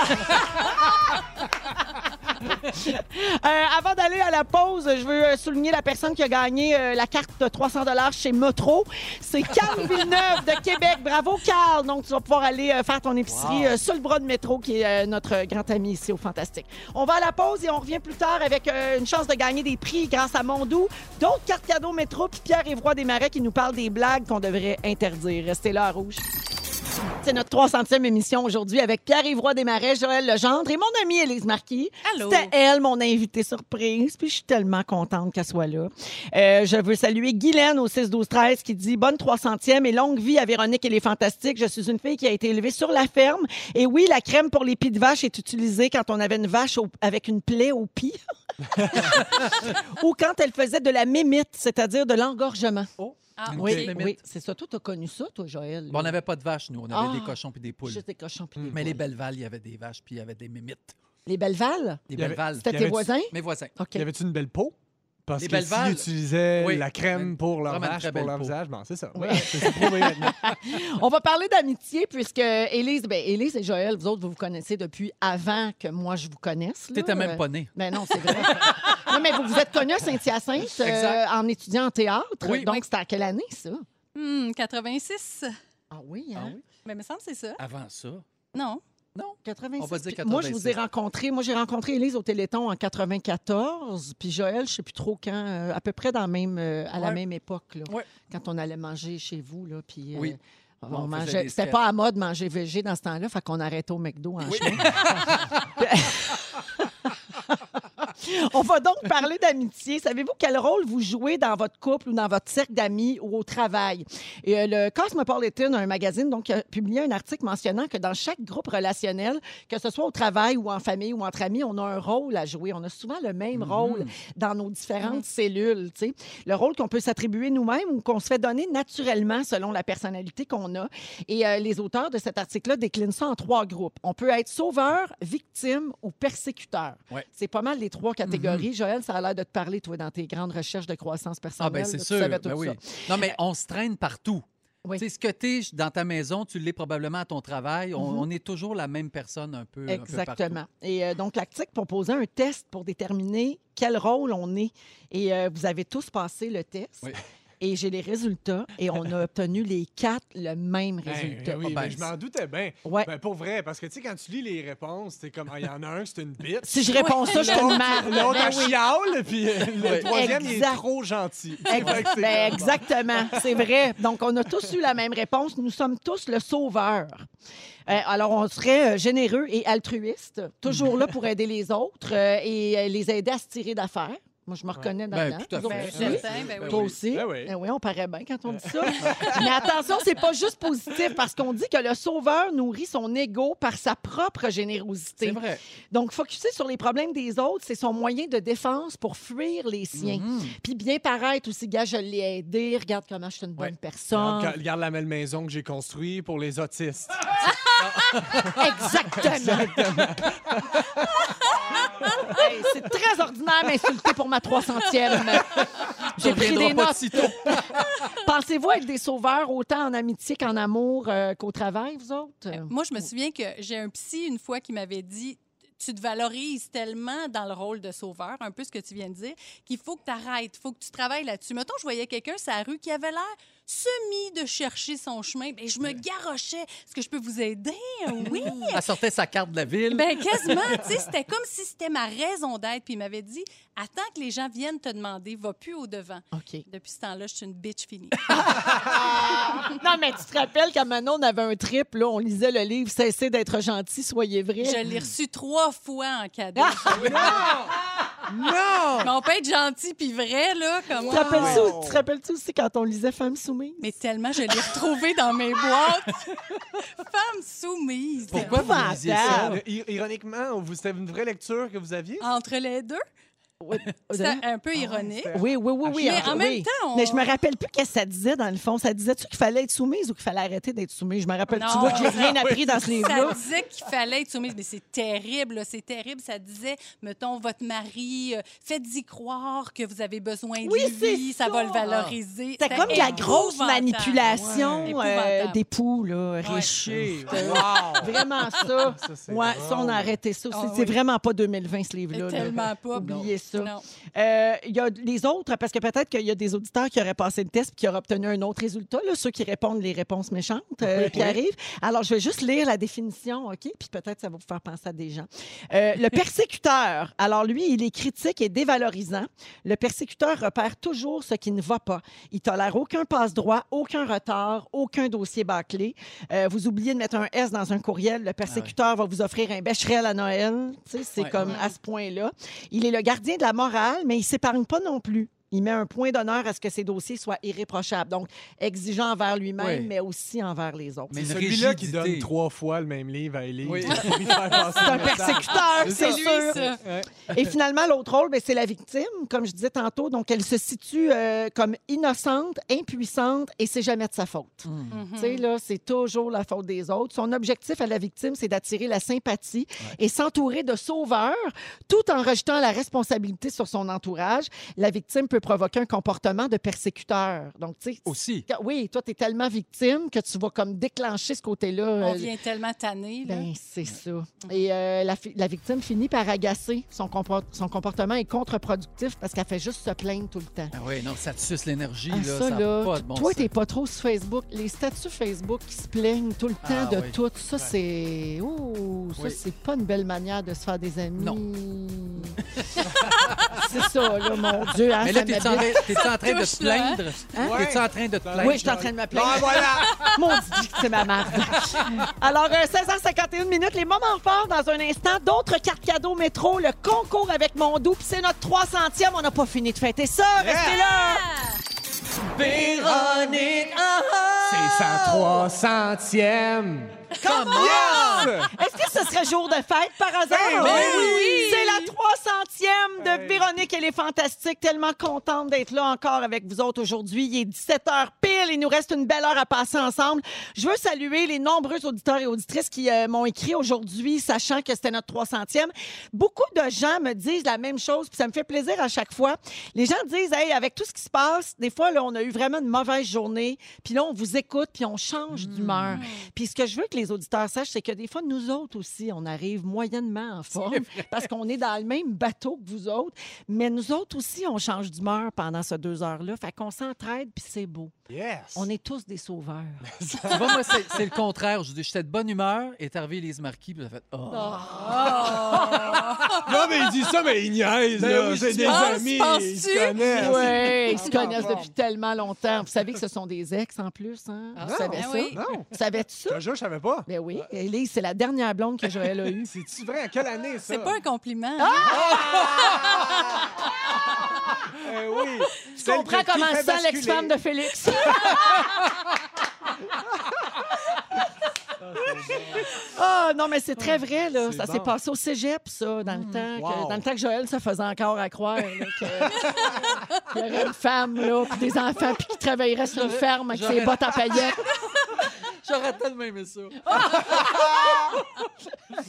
Euh, avant d'aller à la pause, je veux euh, souligner la personne qui a gagné euh, la carte de 300 chez Metro. C'est Carl Villeneuve de Québec. Bravo, Carl. Donc, tu vas pouvoir aller euh, faire ton épicerie Wow. euh, sur le bras de Métro, qui est notre grand ami ici au Fantastique. On va à la pause et on revient plus tard avec une chance de gagner des prix grâce à Mondou, d'autres cartes cadeaux Métro, puis Pierre-Évroy Desmarais qui nous parle des blagues qu'on devrait interdire. Restez là à rouge. C'est notre 300e émission aujourd'hui avec Pierre-Yvroy Desmarais, Joël Legendre et mon amie Élise Marquis. Allô. C'était elle, mon invitée surprise, puis je suis tellement contente qu'elle soit là. Euh, je veux saluer Guylaine au 6-12-13 qui dit « Bonne 300e et longue vie à Véronique et les Fantastiques. Je suis une fille qui a été élevée sur la ferme. Et oui, la crème pour les pieds de vache est utilisée quand on avait une vache au- avec une plaie au pied ou quand elle faisait de la mémite, c'est-à-dire de l'engorgement. Ah, Une. Oui, petite c'est ça. Toi, t'as connu ça, toi, Joël? Bon, on n'avait pas de vaches, nous. On avait Ah. des cochons puis des poules. Juste des cochons puis des Mais les poules. Belleval, il y avait des vaches puis il y avait des mémites. Les Belleval? Les Il y avait- Belleval. C'était Y tes voisins? Mes voisins. OK. Y avait-tu une belle peau? Parce Les que belles s'ils valves. utilisaient Oui. la crème pour leur Vraiment une vache, très pour belle leur peau. visage, bon, c'est ça. Oui. Ouais, c'est prouvé maintenant. On va parler d'amitié puisque Élise, ben, Élise et Joël, vous autres, vous vous connaissez depuis avant que moi je vous connaisse. là. T'étais même pas né. Ben non, c'est vrai. non, mais vous vous êtes connus à Saint-Hyacinthe euh, en étudiant en théâtre. Oui. Donc, Oui. c'était à quelle année, ça? Hmm, 86. Ah oui, hein? Mais il me semble que c'est ça. Avant ça. Non. Non. 86. On va dire Moi, je vous ai 86. rencontré. Moi, j'ai rencontré Élise au Téléthon en 94. Puis Joël, je sais plus trop quand, euh, à peu près dans la même, euh, à la même époque, là, Ouais. quand on allait manger chez vous. Là, puis, euh, Oui. on mangeait. C'était pas à mode manger végé dans ce temps-là, fait qu'on arrêtait au McDo en Oui. chemin. On va donc parler d'amitié. Savez-vous quel rôle vous jouez dans votre couple ou dans votre cercle d'amis ou au travail? Et, euh, le Cosmopolitan, un magazine, donc, a publié un article mentionnant que dans chaque groupe relationnel, que ce soit au travail ou en famille ou entre amis, on a un rôle à jouer. On a souvent le même rôle dans nos différentes cellules. Le rôle qu'on peut s'attribuer nous-mêmes ou qu'on se fait donner naturellement selon la personnalité qu'on a. Et euh, les auteurs de cet article-là déclinent ça en trois groupes. On peut être sauveur, victime ou persécuteur. Ouais. C'est pas mal les trois catégories. Joël, ça a l'air de te parler, toi, dans tes grandes recherches de croissance Ah, personnelle. ben c'est sûr. savais Ben oui. Non, mais on se traîne partout. Oui. Sais, ce que tu es dans ta maison, tu l'es probablement à ton travail. On, Mhm. on est toujours la même personne un peu. un peu partout. Exactement. Et euh, donc, l'article proposait un test pour déterminer quel rôle on est. Et euh, vous avez tous passé le test. Oui. Et j'ai les résultats. Et on a obtenu les quatre le même Ben, résultat. oui, Ah, ben, ben, je m'en doutais bien. Ouais. Ben, pour vrai, parce que tu sais, quand tu lis les réponses, c'est comme, Ah, il y en a un, c'est une bite. Si je réponds ça, je une merde. L'autre, Ben elle oui. chiale, puis euh, le Oui. troisième, il est Exact. trop gentil. Ben, comme, exactement, c'est vrai. Donc, on a tous eu la même réponse. Nous sommes tous le sauveur. Euh, alors, on serait euh, généreux et altruiste, toujours là pour aider les autres euh, et euh, les aider à se tirer d'affaires. Moi, je me reconnais Ben, dans tout à fait. Ben, ben oui. Toi oui. aussi? Ben oui. Ben oui, on paraît bien quand on dit ça. Mais attention, c'est pas juste positif parce qu'on dit que le sauveur nourrit son ego par sa propre générosité. C'est vrai. Donc, focuser sur les problèmes des autres, c'est son moyen de défense pour fuir les siens. Mhm. Puis bien paraître aussi, gars, je l'ai aidé, regarde comment je suis une bonne Ouais. personne. Regarde, regarde la belle maison que j'ai construite pour les autistes. Exactement. Hey, c'est très ordinaire m'insulter pour ma 300e. J'ai pris des notes. Pensez-vous être des sauveurs autant en amitié qu'en amour euh, qu'au travail, vous autres? Moi, je me souviens que j'ai un psy une fois qui m'avait dit tu te valorises tellement dans le rôle de sauveur, un peu ce que tu viens de dire, qu'il faut que tu arrêtes, il faut que tu travailles là-dessus. Mettons, je voyais quelqu'un sur la rue qui avait l'air semi de chercher son chemin. Ben, je me garochais. Est-ce que je peux vous aider? Oui. Elle sortait sa carte de la ville. Ben quasiment, tu sais, c'était comme si c'était ma raison d'être. Puis il m'avait dit, attends que les gens viennent te demander, va plus au devant. OK. Depuis ce temps-là, je suis une bitch finie. non, mais tu te rappelles qu'à Manon, on avait un trip, là, on lisait le livre Cessez d'être gentil, soyez vrai. Je l'ai reçu trois fois en cadeau. non! Mais on peut être gentil puis vrai, là. Comme... Tu te rappelles-tu tu te rappelles-tu aussi quand on lisait Femmes soumises? Mais tellement, je l'ai retrouvé dans mes boîtes. Femme soumise. Pourquoi vous lisiez ça? I- Ironiquement, vous- c'était une vraie lecture que vous aviez? Entre les deux, c'était un peu ironique. Oui, oui, oui, oui. Mais ah, en même temps, on- Mais je me rappelle plus qu'est-ce que ça disait dans le fond. Ça disait-tu qu'il fallait être soumise ou qu'il fallait arrêter d'être soumise? Je me rappelle. Tu Non, vois que j'ai rien appris dans ce livre-là. Ça disait qu'il fallait être soumise, mais c'est terrible, là, c'est terrible. Ça disait, mettons, votre mari, euh, faites-y croire que vous avez besoin de Oui, c'est lui, ça. va le valoriser. C'était comme de la grosse manipulation Ouais. euh, Épouvantable. d'époux, là, riches. Wow. Vraiment ça. Ça, c'est ouais, ça, on a arrêté ça. Ah C'est oui. c'est vraiment pas 2020, ce livre-là. là. Tellement pas. Oubliez ça. Non. Euh, Il y a les autres, parce que peut-être qu'il y a des auditeurs qui auraient passé le test et qui auraient obtenu un autre résultat, là, ceux qui répondent les réponses méchantes euh, qui arrivent. Alors, je vais juste lire la définition, OK? Puis peut-être ça va vous faire penser à des gens. Euh, le persécuteur, alors lui, il est critique et dévalorisant. Le persécuteur repère toujours ce qui ne va pas. Il tolère aucun passe-droit, aucun retard, aucun dossier bâclé. Euh, vous oubliez de mettre un S dans un courriel, le persécuteur va vous offrir un bécherel à Noël. Tu sais, c'est Ouais. comme à ce point-là. Il est le gardien de la morale, mais il s'épargne pas non plus. Il met un point d'honneur à ce que ses dossiers soient irréprochables. Donc, exigeant envers lui-même, Oui. mais aussi envers les autres. Mais celui-là qui donne trois fois le même livre à Elise. Oui. C'est un persécuteur, c'est sûr. ça. Et finalement, l'autre rôle, ben, c'est la victime, comme je disais tantôt. Donc, elle se situe euh, comme innocente, impuissante, et c'est jamais de sa faute. Mhm. Tu sais, là, c'est toujours la faute des autres. Son objectif à la victime, c'est d'attirer la sympathie et s'entourer de sauveurs, tout en rejetant la responsabilité sur son entourage. La victime peut provoquer un comportement de persécuteur. Donc, tu sais, Aussi. oui, toi, tu es tellement victime que tu vas comme déclencher ce côté-là. On euh, vient tellement tanner. Là. ben, c'est ça. Et euh, la, victime finit par agacer. Son, compor- son comportement est contre-productif parce qu'elle fait juste se plaindre tout le temps. Ah oui, non, ça te suce l'énergie, Ah, là. ça, là, pas de bon toi, t'es pas trop sur Facebook. Les statuts Facebook qui se plaignent tout le temps Ah, de oui. tout, ça, c'est... Oh, ça, Oui. c'est pas une belle manière de se faire des amis. Non. c'est ça, là, mon Dieu. hein, Mais là, t'es-tu en, m'habite. train- t'es-tu en train de te hein? plaindre? Hein? T'es-tu en train de te plaindre? Oui, je suis en train de me plaindre. Ah, voilà! Mon Dieu, que c'est ma marque. Alors, euh, 16h51 minutes, les moments forts dans un instant. D'autres cartes cadeaux métro, le concours avec mon doux, puis c'est notre 300e. On n'a pas fini de fêter ça. Restez là! Véronique, ah, C'est sa 300e! Come on! Est-ce que ce serait jour de fête par hasard? Ben oui! C'est la 300e de Véronique. Elle est fantastique. Tellement contente d'être là encore avec vous autres aujourd'hui. Il est 17h pile. Il nous reste une belle heure à passer ensemble. Je veux saluer les nombreux auditeurs et auditrices qui euh, m'ont écrit aujourd'hui, sachant que c'était notre 300e. Beaucoup de gens me disent la même chose, puis ça me fait plaisir à chaque fois. Les gens disent, hey, avec tout ce qui se passe, des fois, là, on a eu vraiment une mauvaise journée, puis là, on vous écoute, puis on change d'humeur. Puis ce que je veux que les auditeurs sachent, c'est que des fois, nous autres aussi, on arrive moyennement en forme parce qu'on est dans le même bateau que vous autres. Mais nous autres aussi, on change d'humeur pendant ces deux heures-là. Fait qu'on s'entraide, puis c'est beau. Yes! On est tous des sauveurs. Tu vois, moi, c'est le contraire. Je dis, j'étais de bonne humeur, est arrivée Lise Marquis, puis elle a fait Oh. Non, mais il dit ça, mais il niaise, Ben là. oui, c'est tu des amis, ils se connaissent. Oui, ils se Encore connaissent depuis tellement longtemps. Vous savez que ce sont des ex en plus, hein? Vous Non. savez Ah ça? oui. Non, Vous je ça? jure, je savais pas. Ben oui. Élise, c'est la dernière blonde que Joël a eue. C'est-tu vrai? À quelle année, ça? C'est pas un compliment. Ah! Eh oui. Tu comprends comment se sent l'ex-femme de Félix? Ah non, mais c'est très vrai, là. C'est Ça bon. s'est passé au cégep, ça, dans le temps. que- Wow. dans le temps que Joël se faisait encore à croire là, que- qu'il y aurait une femme, là, puis des enfants, puis qui travaillerait sur une ferme avec ses bottes en paillettes. J'aurais tellement aimé ça.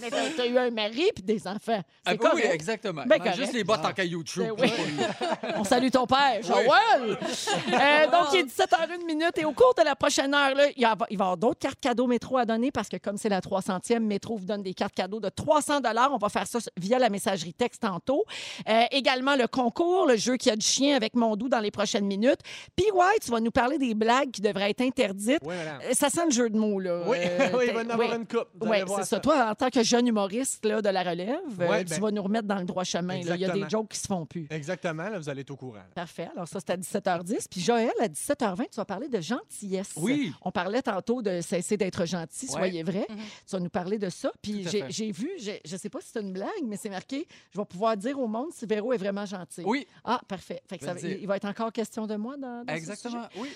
Mais t'as t'as eu un mari puis des enfants. Ah, C'est oui, correct. exactement. Ben correct. juste les bottes en caillou de chou. Ben oui. On salue ton père, Joël. Euh, donc, il est 17h01 minute et au cours de la prochaine heure, là, il, y a- il va y avoir d'autres cartes cadeaux métro à donner parce que comme c'est la 300e, métro vous donne des cartes cadeaux de 300 On va faire ça via la messagerie texte tantôt. Euh, également, le concours, le jeu qui a du chien avec Mondou dans les prochaines minutes. Puis, White, tu vas nous parler des blagues qui devraient être interdites. Oui, madame. Euh, Ça sent le jeu de mots, là. Oui, Euh, oui, il va y en avoir oui. une coupe. Oui, c'est ça. ça. Toi, en tant que jeune humoriste là, de la relève, euh, tu ben- vas nous remettre dans le droit chemin. là. Il y a des Exactement. jokes qui se font plus. Exactement, là, vous allez être au courant. Parfait. Alors, ça, c'est à 17h10. Puis, Joël, à 17h20, tu vas parler de gentillesse. Oui. On parlait tantôt de cesser d'être gentil, Ouais. soyez vrai. Mhm. Tu vas nous parler de ça. Puis, j'ai vu, je ne sais pas si c'est une blague, mais c'est marqué je vais pouvoir dire au monde si Véro est vraiment gentil. Oui, Ah, parfait. Fait que ça il va être encore question de moi dans, dans ce exactement. Oui.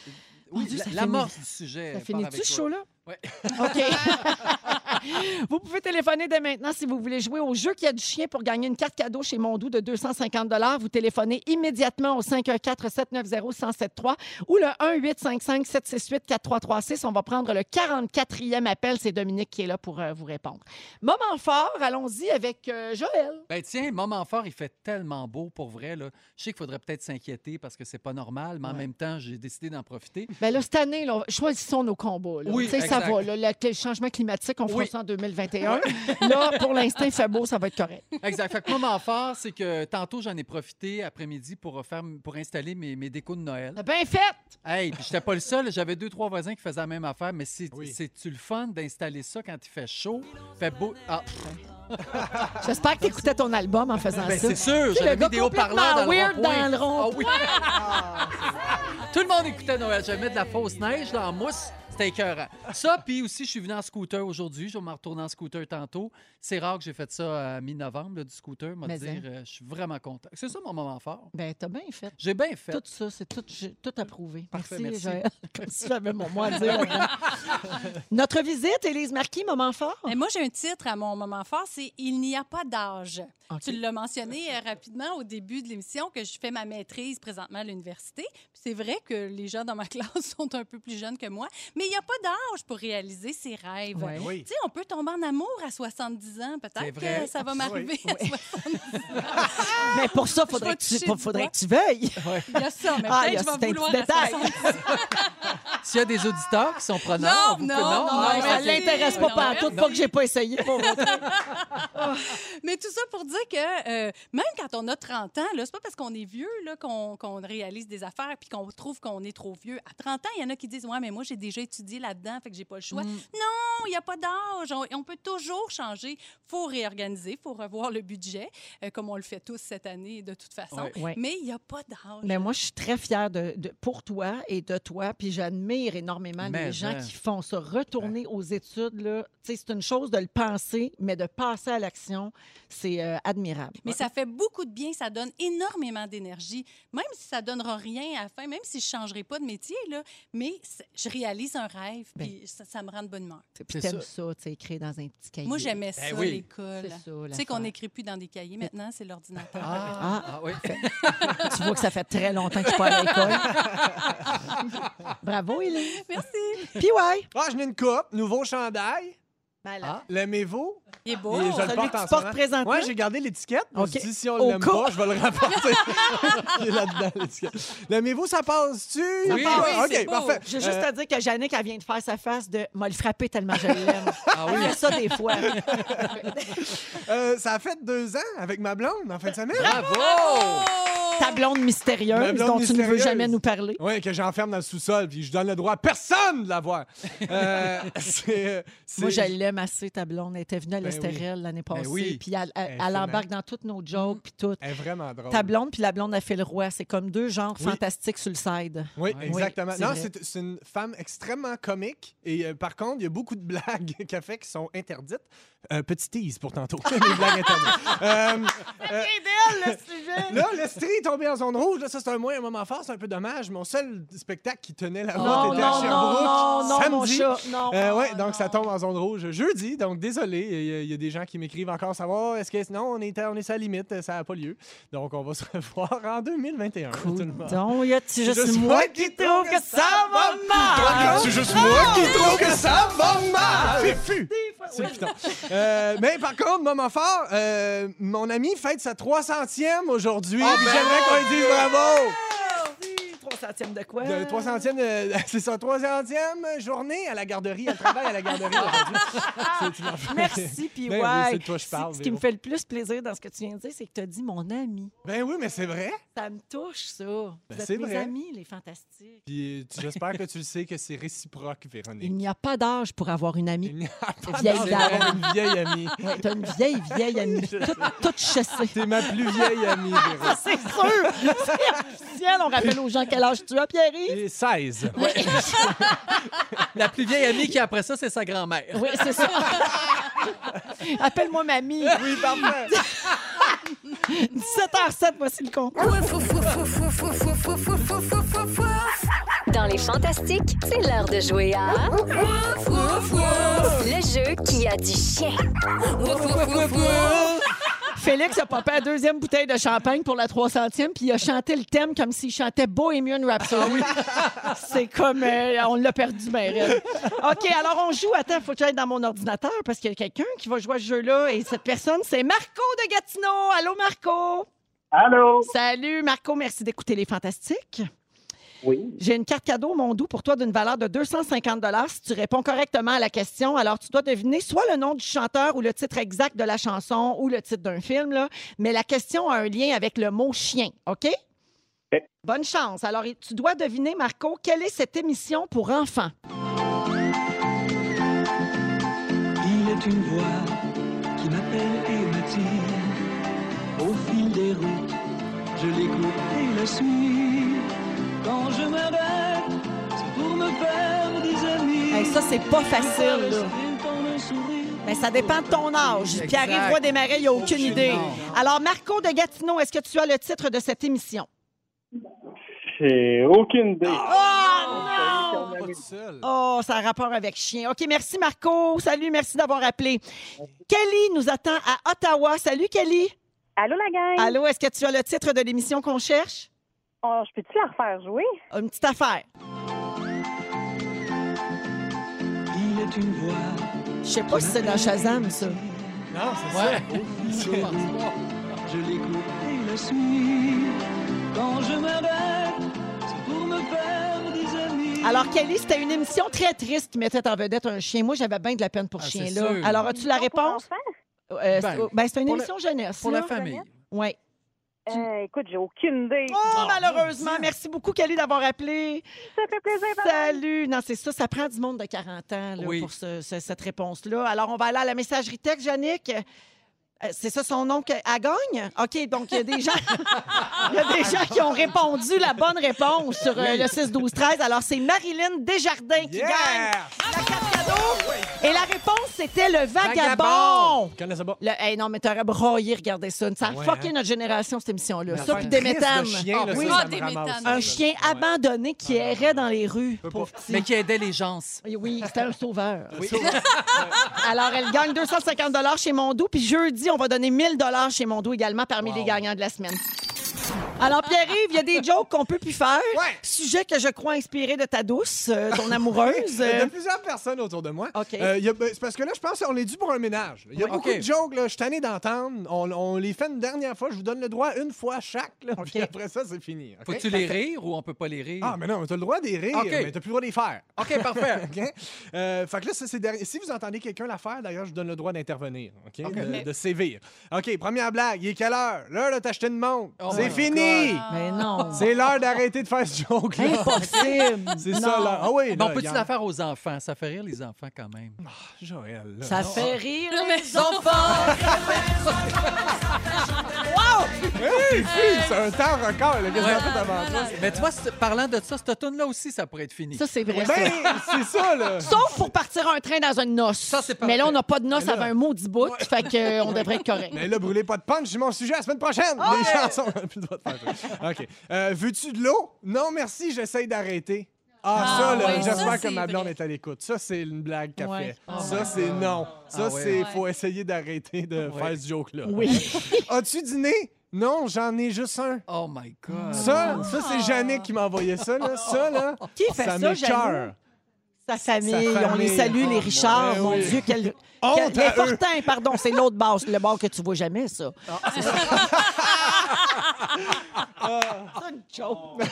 Oui, l'amorce du sujet. Ça finit-tu avec ce OK. vous pouvez téléphoner dès maintenant si vous voulez jouer au jeu qui a du chien pour gagner une carte cadeau chez Mondou de 250 Vous téléphonez immédiatement au 514-790-1073 ou le 1-855-768-4336. On va prendre le 44e appel. C'est Dominique qui est là pour euh, vous répondre. Moment fort, allons-y avec euh, Joël. Ben tiens, moment fort, il fait tellement beau pour vrai. Là. Je sais qu'il faudrait peut-être s'inquiéter parce que c'est pas normal, mais en Ouais. même temps, j'ai décidé d'en profiter. Ben là, cette année, là, choisissons nos combats. là. Oui, ça va. là, le, le changement climatique, on fera Oui. ça en 2021. là, pour l'instant, il fait beau, ça va être correct. Exact. Fait que moment fort, c'est que tantôt, j'en ai profité après-midi pour, pour installer mes, mes décos de Noël. T'as bien fait! Hey, puis j'étais pas le seul. J'avais deux, trois voisins qui faisaient la même affaire, mais c'est, Oui. c'est-tu le fun d'installer ça quand il fait chaud? Fait beau. Ah, J'espère que tu écoutais ton album en faisant ben ça. c'est sûr, j'avais le mis des haut-parleurs dans complètement le weird rond-point. dans le rond. Ah oui. Tout le monde écoutait Noël. J'avais mis de la fausse neige là, en mousse. C'était écœurant. Ça, puis aussi, je suis venu en scooter aujourd'hui. Je vais me retourner en scooter tantôt. C'est rare que j'ai fait ça à mi-novembre, là, du scooter. Moi, Mais dire, hein. euh, je suis vraiment content. C'est ça mon moment fort. Ben, t'as bien fait. J'ai bien fait. Tout ça, c'est tout, j'ai tout approuvé. Parfait, merci. Comme si j'avais mon mot à dire. Notre visite, Élise Marquis, moment fort? Et moi, j'ai un titre à mon moment fort, c'est Il n'y a pas d'âge. Tu l'as mentionné euh, rapidement au début de l'émission que je fais ma maîtrise présentement à l'université. C'est vrai que les gens dans ma classe sont un peu plus jeunes que moi, mais il n'y a pas d'âge pour réaliser ses rêves. Ouais. Oui. Tu sais, on peut tomber en amour à 70 ans. C'est Peut-être vrai. que ça va Oui. m'arriver à 70 Mais pour ça, Je faudrait que, tu, du faudrait que tu veuilles. Il y a ça, mais Ah, il peut-être que je c'est un vais vouloir détail. 70 S'il y a des auditeurs qui sont preneurs, Non, vous non, pouvez- non, Non, mais ça ok. l'intéresse pas partout, pas que j'ai pas essayé. Pour Mais tout ça pour dire que euh, même quand on a 30 ans, là, c'est pas parce qu'on est vieux là, qu'on qu'on réalise des affaires puis qu'on trouve qu'on est trop vieux. À 30 ans, il y en a qui disent Ouais, mais moi, j'ai déjà étudié là-dedans, fait que j'ai pas le choix. Mm. Non, il n'y a pas d'âge. On, on peut toujours changer. Il faut réorganiser, il faut revoir le budget, euh, comme on le fait tous cette année de toute façon. Ouais. Ouais. Mais il n'y a pas d'âge. Mais moi, je suis très fière de, de- pour toi et de toi. Puis j'admire énormément Mais, les gens hein. qui font ça. Retourner aux études, c'est une chose de le penser, mais de passer à l'action, c'est euh, admirable. Mais ça fait beaucoup de bien, ça donne énormément d'énergie, même si ça donnera rien à la fin, même si je ne changerai pas de métier, là, mais je réalise un rêve, Ben. puis ça, ça me rend de bonne humeur. Puis C'est t'aimes ça. ça, tu sais, écrire dans un petit cahier. Moi, j'aimais ça, Ben oui. l'école. C'est ça, Tu sais qu'on n'écrit plus dans des cahiers maintenant, c'est l'ordinateur. Ah, Ah. ah, oui. tu vois que ça fait très longtemps que je suis pas à l'école. Bravo, Élise. Merci. Puis ouais. Ah, je n'ai une coupe, nouveau chandail. Ben là. L'aimez-vous? Il est beau. Et je le porte en ce moment. présentement? Ouais, j'ai gardé l'étiquette. Je me OK. suis dit, si on Au l'aime cas. pas, je vais le rapporter. Il est là-dedans, l'étiquette. L'aimez-vous, ça passe-tu? Oui. passe. Ah, Oui, c'est OK, beau. parfait. J'ai juste Euh, à dire que Jannick, elle vient de faire sa face de m'a le frapper tellement je l'aime. Ah oui. Elle fait ça des fois. euh, ça a fait deux ans avec ma blonde en fin de semaine. Bravo! Ta blonde mystérieuse Ma blonde dont tu ne veux mystérieuse. jamais nous parler. Oui, que j'enferme dans le sous-sol, puis je donne le droit à personne de la voir. Euh, c'est, c'est- Moi, je l'aime assez, ta blonde. Elle était venue à Ben l'Estérel l'année passée. oui. Puis elle, elle- Elle est elle fine, embarque dans toutes nos jokes, puis tout. Elle est vraiment drôle. Ta blonde puis la blonde a fait le roi. C'est comme deux genres Oui. fantastiques sur le side. Oui, Oui, exactement. c'est non, vrai. c'est, c'est une femme extrêmement comique. Et euh, par contre, il y a beaucoup de blagues qu'elle fait qui sont interdites. Euh, petit tease pour tantôt. Les blagues interdites. Euh, euh, le sujet! là, le street tombé en zone rouge. Là, ça, c'est un moins un moment fort. C'est un peu dommage. Mon seul spectacle qui tenait la Oh, route était à Sherbrooke. non, non, non, mon samedi. chat, non. Euh, ouais, donc ça tombe en zone rouge jeudi. Donc désolé, il y, a- il y a des gens qui m'écrivent encore savoir est-ce que non, on est, à- on est à la limite, ça n'a pas lieu. Donc on va se revoir en 2021. tout le monde. Donc, y a-tu juste Juste moi moi qui trouve que ça va mal? C'est juste moi qui trouve que ça va mal. Fifu. C'est. Euh, mais par contre, moment fort, euh, mon ami fête sa 300e aujourd'hui. Ah, Puis ben J'aimerais qu'on lui dise bravo. 300e de quoi? De 300e, euh, c'est sa 300e journée à la garderie. Elle travaille à la garderie aujourd'hui. Merci, puis Ben oui, ouais. c'est de toi que je parle. Ce qui me fait le plus plaisir dans ce que tu viens de dire, c'est que tu as dit mon ami. Ben oui, mais c'est vrai. Ça me touche, ça. Vous êtes c'est mes vrai. amis, les fantastiques. Puis euh, j'espère que tu le sais que c'est réciproque, Véronique. Il n'y a pas d'âge pour avoir une amie. dame. c'est une vieille amie. Ouais, t'as une vieille, vieille amie. Toute, chassée. T'es ma plus vieille amie, Véro. C'est sûr! C'est officiel. On rappelle aux gens quel âge tu as, Pierre-Yves? Et 16. La plus vieille amie qui, après ça, c'est sa grand-mère. Oui, c'est ça. Appelle-moi mamie. Oui, parfait. 17h07, voici le concours. Dans les fantastiques, c'est l'heure de jouer à le jeu qui a du chien. Félix a popé la deuxième bouteille de champagne pour la 300e, puis il a chanté le thème comme s'il chantait Bohemian Rhapsody. C'est comme... euh, on l'a perdu, ben raide. OK, alors on joue. Attends, faut que j'aille dans mon ordinateur parce qu'il y a quelqu'un qui va jouer à ce jeu-là. Et cette personne, c'est Marco de Gatineau. Allô, Marco? Allô? Salut, Marco. Merci d'écouter Les Fantastiques. Oui. J'ai une carte cadeau, mon doux, pour toi d'une valeur de 250 si tu réponds correctement à la question. Alors, tu dois deviner soit le nom du chanteur ou le titre exact de la chanson ou le titre d'un film, là. mais la question a un lien avec le mot chien, OK? Bonne chance. Alors, tu dois deviner, Marco, quelle est cette émission pour enfants? Il est une voix qui m'appelle et m'attire. Au fil des routes, je l'écoute et la suis. Quand je m'arrête, c'est pour me faire des amis. Hey, ça, c'est pas facile, là. Ben, ça dépend de ton âge. Pierre-Yves Roy Desmarais, il n'a aucune Aucune idée. idée. Alors, Marco de Gatineau, est-ce que tu as le titre de cette émission? J'ai aucune idée. Oh non! Oh, ça a rapport avec chien. OK, merci Marco. Salut, merci d'avoir appelé. Kelly nous attend à Ottawa. Salut Kelly. Allô la gang. Allô, est-ce que tu as le titre de l'émission qu'on cherche? Oh, je peux-tu la refaire jouer? Une petite affaire. Il est une voix. Je sais pas si c'est dans Shazam, ça. Non, c'est ça. Je l'écoute et la suis. Quand je m'arrête, c'est pour me faire des amis. Alors, Kelly, c'était une émission très triste qui mettait en vedette un chien. Moi, j'avais bien de la peine pour c'est chien-là. sûr. Alors, as-tu la réponse? Euh, c'est- Ben, ben, c'est une la- émission jeunesse. pour là. la famille. Oui. Euh, écoute, j'ai aucune idée. Oh, malheureusement. Merci beaucoup, Kelly, d'avoir appelé. Ça fait plaisir. Salut. Non, c'est ça. Ça prend du monde de 40 ans là, Oui. pour ce- ce- cette réponse-là. Alors, on va aller à la messagerie texte, Yannick. Euh, C'est ça son nom qu'elle gagne? OK, donc il y a des gens il y a des gens qui ont répondu la bonne réponse sur euh, le 6 12 13. Alors c'est Marilyn Desjardins qui Yeah! gagne la carte cadeau. Et la réponse c'était le vagabond. Vagabond! Je connais ça pas. Le, hey, non, mais t'aurais broyé, regardez ça. Ça a Ouais, fucké hein? notre génération, cette émission-là. Ça, puis des méthanes. oui. Un chien abandonné qui errait dans les rues. pauvre petit. Mais qui aidait les gens. Oui, c'était un sauveur. Alors, elle gagne 250 chez Mondou. Puis jeudi, on va donner 1000 chez Mondou également parmi les gagnants de la semaine. Alors, Pierre-Yves, il y a des jokes qu'on peut plus faire. Sujet que je crois inspiré de ta douce, euh, ton amoureuse. Il y a plusieurs personnes autour de moi. OK. Euh, il y a- ben, c'est parce que là, je pense qu'on est dû pour un ménage. Il y a Ouais. beaucoup de jokes, là. Je suis tanné d'entendre. On, on les fait une dernière fois. Je vous donne le droit une fois chaque. Là, Puis après ça, c'est fini. OK? Faut-tu les rire ou on peut pas les rire? Ah, mais non, tu as le droit d'y rire, OK. mais tu plus le droit d'y faire. OK, parfait. OK? Euh, fait que là, c'est derrière- si vous entendez quelqu'un la faire, d'ailleurs, je vous donne le droit d'intervenir, OK? De, de sévir. OK, première blague. Il est quelle heure? L'heure de t'acheter une montre. Oh c'est fini! God. Mais non. C'est l'heure d'arrêter de faire ce joke-là. Impossible. C'est ça, là. Ah oui, Bon, y en- la faire aux enfants? Ça fait rire les enfants quand même. Joël, là. Ça Non. fait rire les les enfants. wow! C'est c'est un temps record, là, qu'est-ce qu'on a fait avant toi? Mais tu vois, c'est- parlant de ça, cette tune là aussi, ça pourrait être fini. Ça, c'est vrai. Ben, ça. c'est ça, là. Sauf pour partir un train dans une noce. Mais là, on n'a pas de noce avec un maudit bout, fait qu'on devrait être correct. Mais là, brûlez pas de punch, j'ai mon sujet la semaine prochaine. Les chansons. on a plus le droit de faire ça. OK. Euh, Veux-tu de l'eau? Non, merci, j'essaye d'arrêter. Ah, Ah, ça, là, ouais, ça, j'espère que c'est ma blonde vrai. est à l'écoute. Ça, c'est une blague qu'elle Ouais. fait. Oh ça, my c'est non. Ça, Ah ouais. c'est. Ouais. faut essayer d'arrêter de Ouais. faire ce joke-là. Oui. As-tu dîné? Non, j'en ai juste un. Oh my God. Ça, ça c'est Jannick qui m'a envoyé ça. Là. Ça, là, Qui fait ça, m'écoeure. Jannick? Sa famille, Sa on les famille. salue, les Oh, Richard. ben mon oui. Dieu, quel. Honte quel- à les eux. Fortin, pardon, c'est l'autre base, le bar que tu vois jamais, ça. C'est une joke.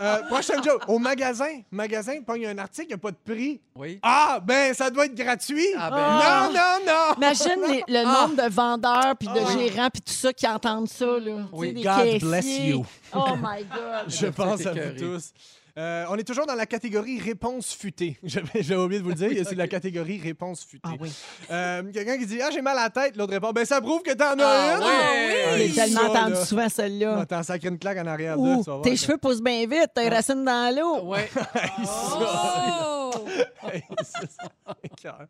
Euh, prochaine joke. Au magasin, magasin, pogne un article, il n'y a pas de prix. Oui. Ah, ben, ça doit être gratuit. Ah, ben. Non, non, non. Imagine les- le Ah. nombre de vendeurs, puis de Ah. gérants, puis tout ça qui entendent ça. Là. Oui. Tu sais, des God caissiers. bless you. Oh my God. Je pense à vous tous. Euh, on est toujours dans la catégorie réponse futée. J'avais oublié de vous le dire. C'est la catégorie réponse futée. Ah oui. Euh, Quelqu'un qui dit Ah, j'ai mal à la tête. L'autre répond Ben, ça prouve que t'en as Ah une. ouais. J'ai Hey, tellement ça, entendu là. souvent celle-là. T'en sacré une claque en arrière tes cheveux poussent bien vite, tes racines dans l'eau. Ouais. Hey, ça. Oh! Hey, ça, ça m'écoeure.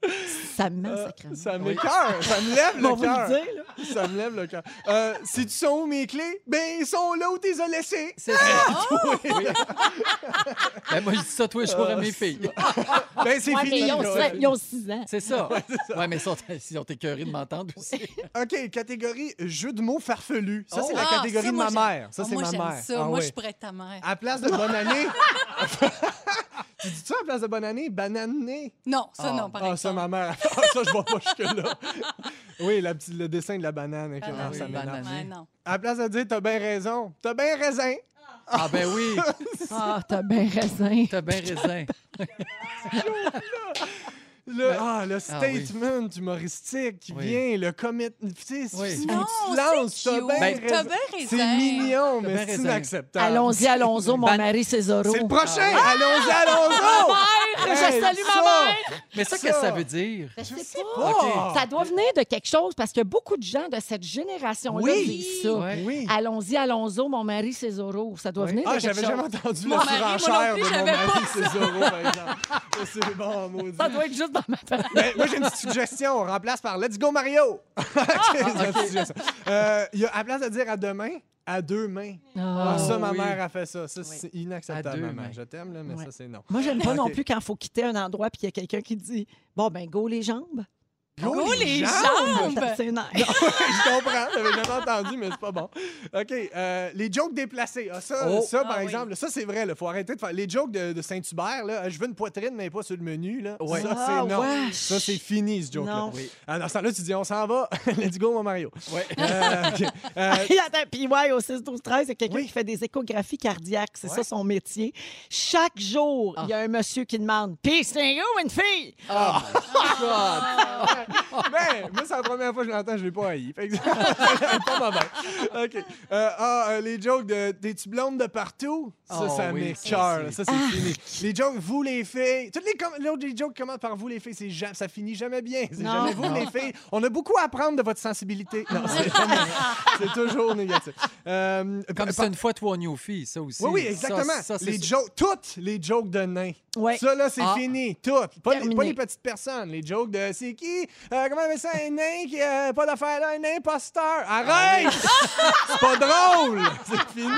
Ça me met Euh, sacrément. Ça m'écoeure. Ça me lève le cœur. dire, là. Ça me lève le cœur. Euh, si tu sont où mes clés? Ben, ils sont là où t'es as laissées. C'est ça. Ben, moi, je dis ça tous les jours à mes filles. Ben, c'est Ouais, mais fini. ils ont, là. ils ont six ans. C'est ça. Ouais, mais ils sont, ils ont écœurés de m'entendre aussi. OK, catégorie jeu de mots farfelus. Ça, c'est Oh. la Ah, catégorie ça, de ma mère. Ça, c'est moi, ma mère. ça. Ah, moi, ouais. je pourrais être ta mère. À place de bonne année. tu dis ça à place de bonne année? Bananée? Non, ça, Ah. non, par Ah, ça, exemple. ma mère. Ah, ça, je vois pas jusque-là. oui, la petite- le dessin de la banane. Ah, ça banane. Ouais, non. À la place de dire t'as bien raison, t'as bien raisin. Ah, ben oui. Ah, t'as bien raison. T'as bien raison. Le, ah, le Ah, statement humoristique qui Oui. vient, le commit. Tu sais, Oui. Non, tu te lances, c'est t'as cute. bien Ben, bien C'est mignon, mais c'est inacceptable. Allons-y, allons-y, mon Ban- mari Césaro. C'est le prochain! Allons-y, allons-y! Mère, je Hey, salue ça. ma mère. Mais ça, Ça. qu'est-ce que ça veut dire? Je sais pas. pas. Ça doit venir de quelque chose parce que beaucoup de gens de cette génération-là Oui. disent ça. Allons-y, allons-y, mon mari Césaro. Ça doit venir de Ah, quelque j'avais chose. jamais entendu Mon la mari, moi non surenchère de mon j'avais mari pas Césaro, par exemple. Ça, C'est bon, maudit. Ça doit être juste dans ma famille. Moi, j'ai une petite suggestion. On remplace par Let's go Mario. Ok, c'est une petite suggestion. Euh, il y a, à la place de dire à demain, à deux mains. Ah, ça, ma oui. mère a fait ça. Ça, c'est inacceptable, maman. mains. Je t'aime, là, mais Ouais. ça, c'est non. Moi, j'aime pas non plus quand il faut quitter un endroit puis il y a quelqu'un qui dit Bon, ben, go les jambes. Go les Ça, jambes! c'est nice. je comprends, j'avais jamais entendu, mais c'est pas bon. OK, euh, les jokes déplacés. Ah, ça, Oh. ça, par Ah oui. exemple, ça, c'est vrai. Il faut arrêter de faire. Les jokes de, de Saint-Hubert, là, je veux une poitrine, mais pas sur le menu. Là. Ouais. Ça, Ah, c'est non. wesh. Ça, c'est fini, ce joke-là. Non. Oui. Ah, dans ce temps-là, tu dis, on s'en va. Let's go, mon Mario. Ouais. Euh, OK. Euh, attends, puis ouais, au 6 12 13 il y a quelqu'un Oui. qui fait des échographies cardiaques. C'est Ouais. ça son métier. Chaque jour, il y a un monsieur qui demande Puis c'est ou une fille? Ah, ben, moi, c'est la première fois que je l'entends, je l'ai pas haï. Fait que pas mauvais. OK. Euh, ah, euh, les jokes de T'es-tu blonde de partout? Ça, Oh ça oui, m'écoeure. ça, Ça, c'est fini. Les jokes, vous les filles. Toutes les, com- les autres jokes qui commencent par vous les filles, c'est ja- ça finit jamais bien. C'est Non. jamais vous les filles. On a beaucoup à apprendre de votre sensibilité. Non, c'est toujours négatif. Euh, Comme par- c'est une fois toi aux filles, ça aussi. oui, oui, Ça, exactement. ça, c'est les sûr. jokes, toutes les jokes de nains. Ouais. Ça, là, c'est Ah. fini. Toutes. Pas les, Terminé. pas les petites personnes. Les jokes de c'est qui? Euh, Comment on appelle ça Un nain qui a pas d'affaire là Un imposteur. Arrête C'est pas drôle C'est fini.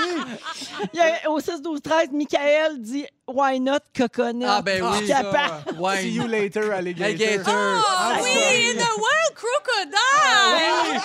Il y a, Au 6 12 13 Michael dit Why not coconut? Ah, ben oui. Capable. Ouais. See you later, alligator. Alligator. Ah Ah, oui, oui. in the wild crocodile!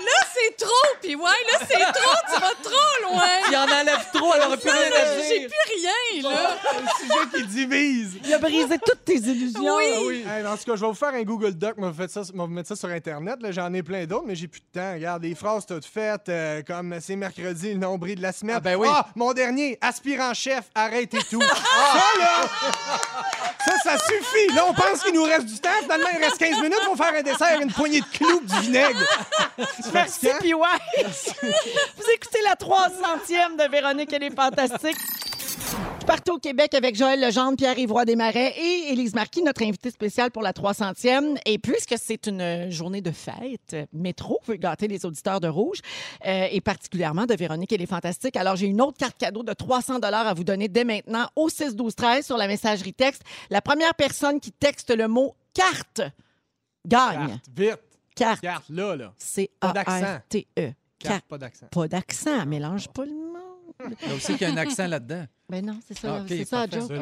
Là, c'est trop, puis ouais, là, c'est trop, tu vas trop loin! Il en enlève trop, elle aurait plus rien à J'ai plus rien, là! Un sujet qui divise. Il a brisé toutes tes illusions. Oui. Ah oui. Hey, en tout cas, je vais vous faire un Google Doc. Je vais vous mettre ça sur Internet. là. J'en ai plein d'autres, mais j'ai plus de temps. Regarde, des phrases toutes faites, euh, comme c'est mercredi, le nombril de la semaine. Ah, ben oui. mon dernier, aspirant-chef, arrête et tout. Ça, là, ça, ça suffit. Là, on pense qu'il nous reste du temps. Finalement, il reste 15 minutes pour faire un dessert, une poignée de clous, du vinaigre. Merci, ouais. Vous écoutez la 300e de Véronique, elle est fantastique. Partout au Québec avec Joël Legendre, Pierre-Yves Roy Desmarais et Élise Marquis, notre invité spécial pour la 300e. Et puisque c'est une journée de fête, Métro veut gâter les auditeurs de Rouge euh, et particulièrement de Véronique et les Fantastiques. Alors, j'ai une autre carte cadeau de 300 à vous donner dès maintenant au 6 12 13 sur la messagerie texte. La première personne qui texte le mot carte gagne. Carte, vite. Carte. Carte, là, là. C-A-R-T-E. Carte, Carte. pas d'accent. Pas d'accent. Mélange pas le mot. Il y a aussi qu'il y a un accent là-dedans. Ben non, c'est ça, Ah, c'est ça la joke.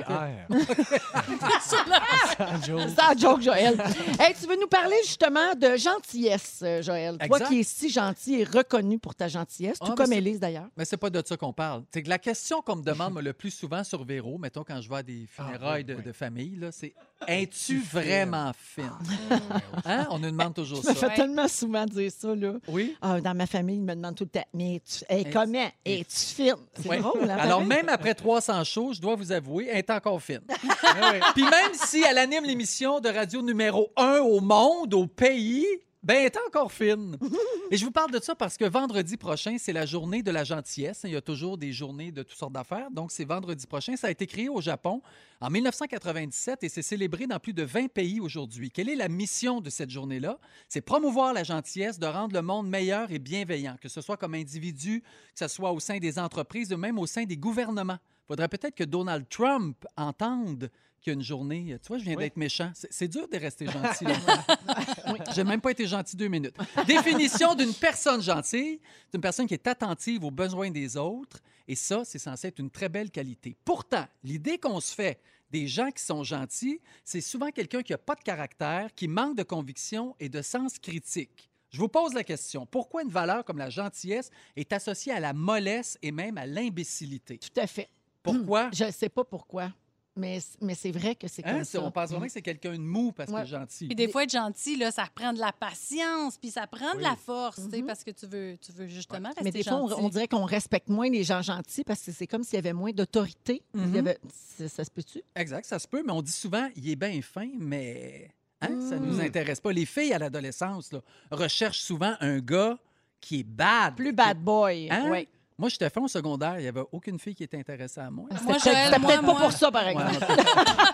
C'est ça la joke, Joël. Hey, tu veux nous parler justement de gentillesse, euh, Joël? Toi qui es si gentil et reconnu pour ta gentillesse, tout Ah, comme Élise d'ailleurs. Mais c'est pas de ça qu'on parle. C'est que la question qu'on me demande le plus souvent sur Véro, mettons quand je vais à des funérailles de, de famille, là, c'est Es-tu vraiment fine? Hein? On nous demande toujours Je me ça. fais tellement souvent dire ça, là. Oui? Ah, dans ma famille, ils me demandent tout le temps Mais tu, hey, Es- comment? Es-tu fine C'est drôle, hein, Alors, même après 300 shows, je dois vous avouer, elle est encore fine. Puis même si elle anime l'émission de radio numéro 1 au monde, au pays, ben, elle est encore fine. Et je vous parle de ça parce que vendredi prochain, c'est la journée de la gentillesse. Il y a toujours des journées de toutes sortes d'affaires. Donc, c'est vendredi prochain. Ça a été créé au Japon en 1997 et c'est célébré dans plus de 20 pays aujourd'hui. Quelle est la mission de cette journée-là? C'est promouvoir la gentillesse, de rendre le monde meilleur et bienveillant, que ce soit comme individu, que ce soit au sein des entreprises ou même au sein des gouvernements. Il faudrait peut-être que Donald Trump entende qu'il y a une journée. Tu vois, je viens d'être méchant. C'est- dur de rester gentil. Oui, J'ai même pas été gentil deux minutes. Définition d'une personne gentille. C'est une personne qui est attentive aux besoins des autres. Et ça, c'est censé être une très belle qualité. Pourtant, l'idée qu'on se fait des gens qui sont gentils, c'est souvent quelqu'un qui n'a pas de caractère, qui manque de conviction et de sens critique. Je vous pose la question. Pourquoi une valeur comme la gentillesse est associée à la mollesse et même à l'imbécilité? Tout à fait. Pourquoi? Je ne sais pas pourquoi, mais, mais c'est vrai que c'est Hein? comme C'est- ça. On pense vraiment Mm. que c'est quelqu'un de mou parce Ouais. qu'il est gentil. Puis des fois, être gentil, là, ça prend de la patience, puis ça prend de Oui. la force, tu sais, parce que tu veux, tu veux justement rester Mais des fois, on, dirait qu'on respecte moins les gens gentils parce que c'est comme s'il y avait moins d'autorité. Il y Mhm. avait- ça, ça se peut-tu? Exact, ça se peut, mais on dit souvent, il est bien fin, mais hein, ça ne Mm. nous intéresse pas. Les filles à l'adolescence là, recherchent souvent un gars qui est bad. Plus bad boy. Hein? ouais. Moi, j'étais fin au secondaire, il n'y avait aucune fille qui était intéressée à moi. C'était peut-être- c'était peut-être pas pour ça, par Ouais, exemple.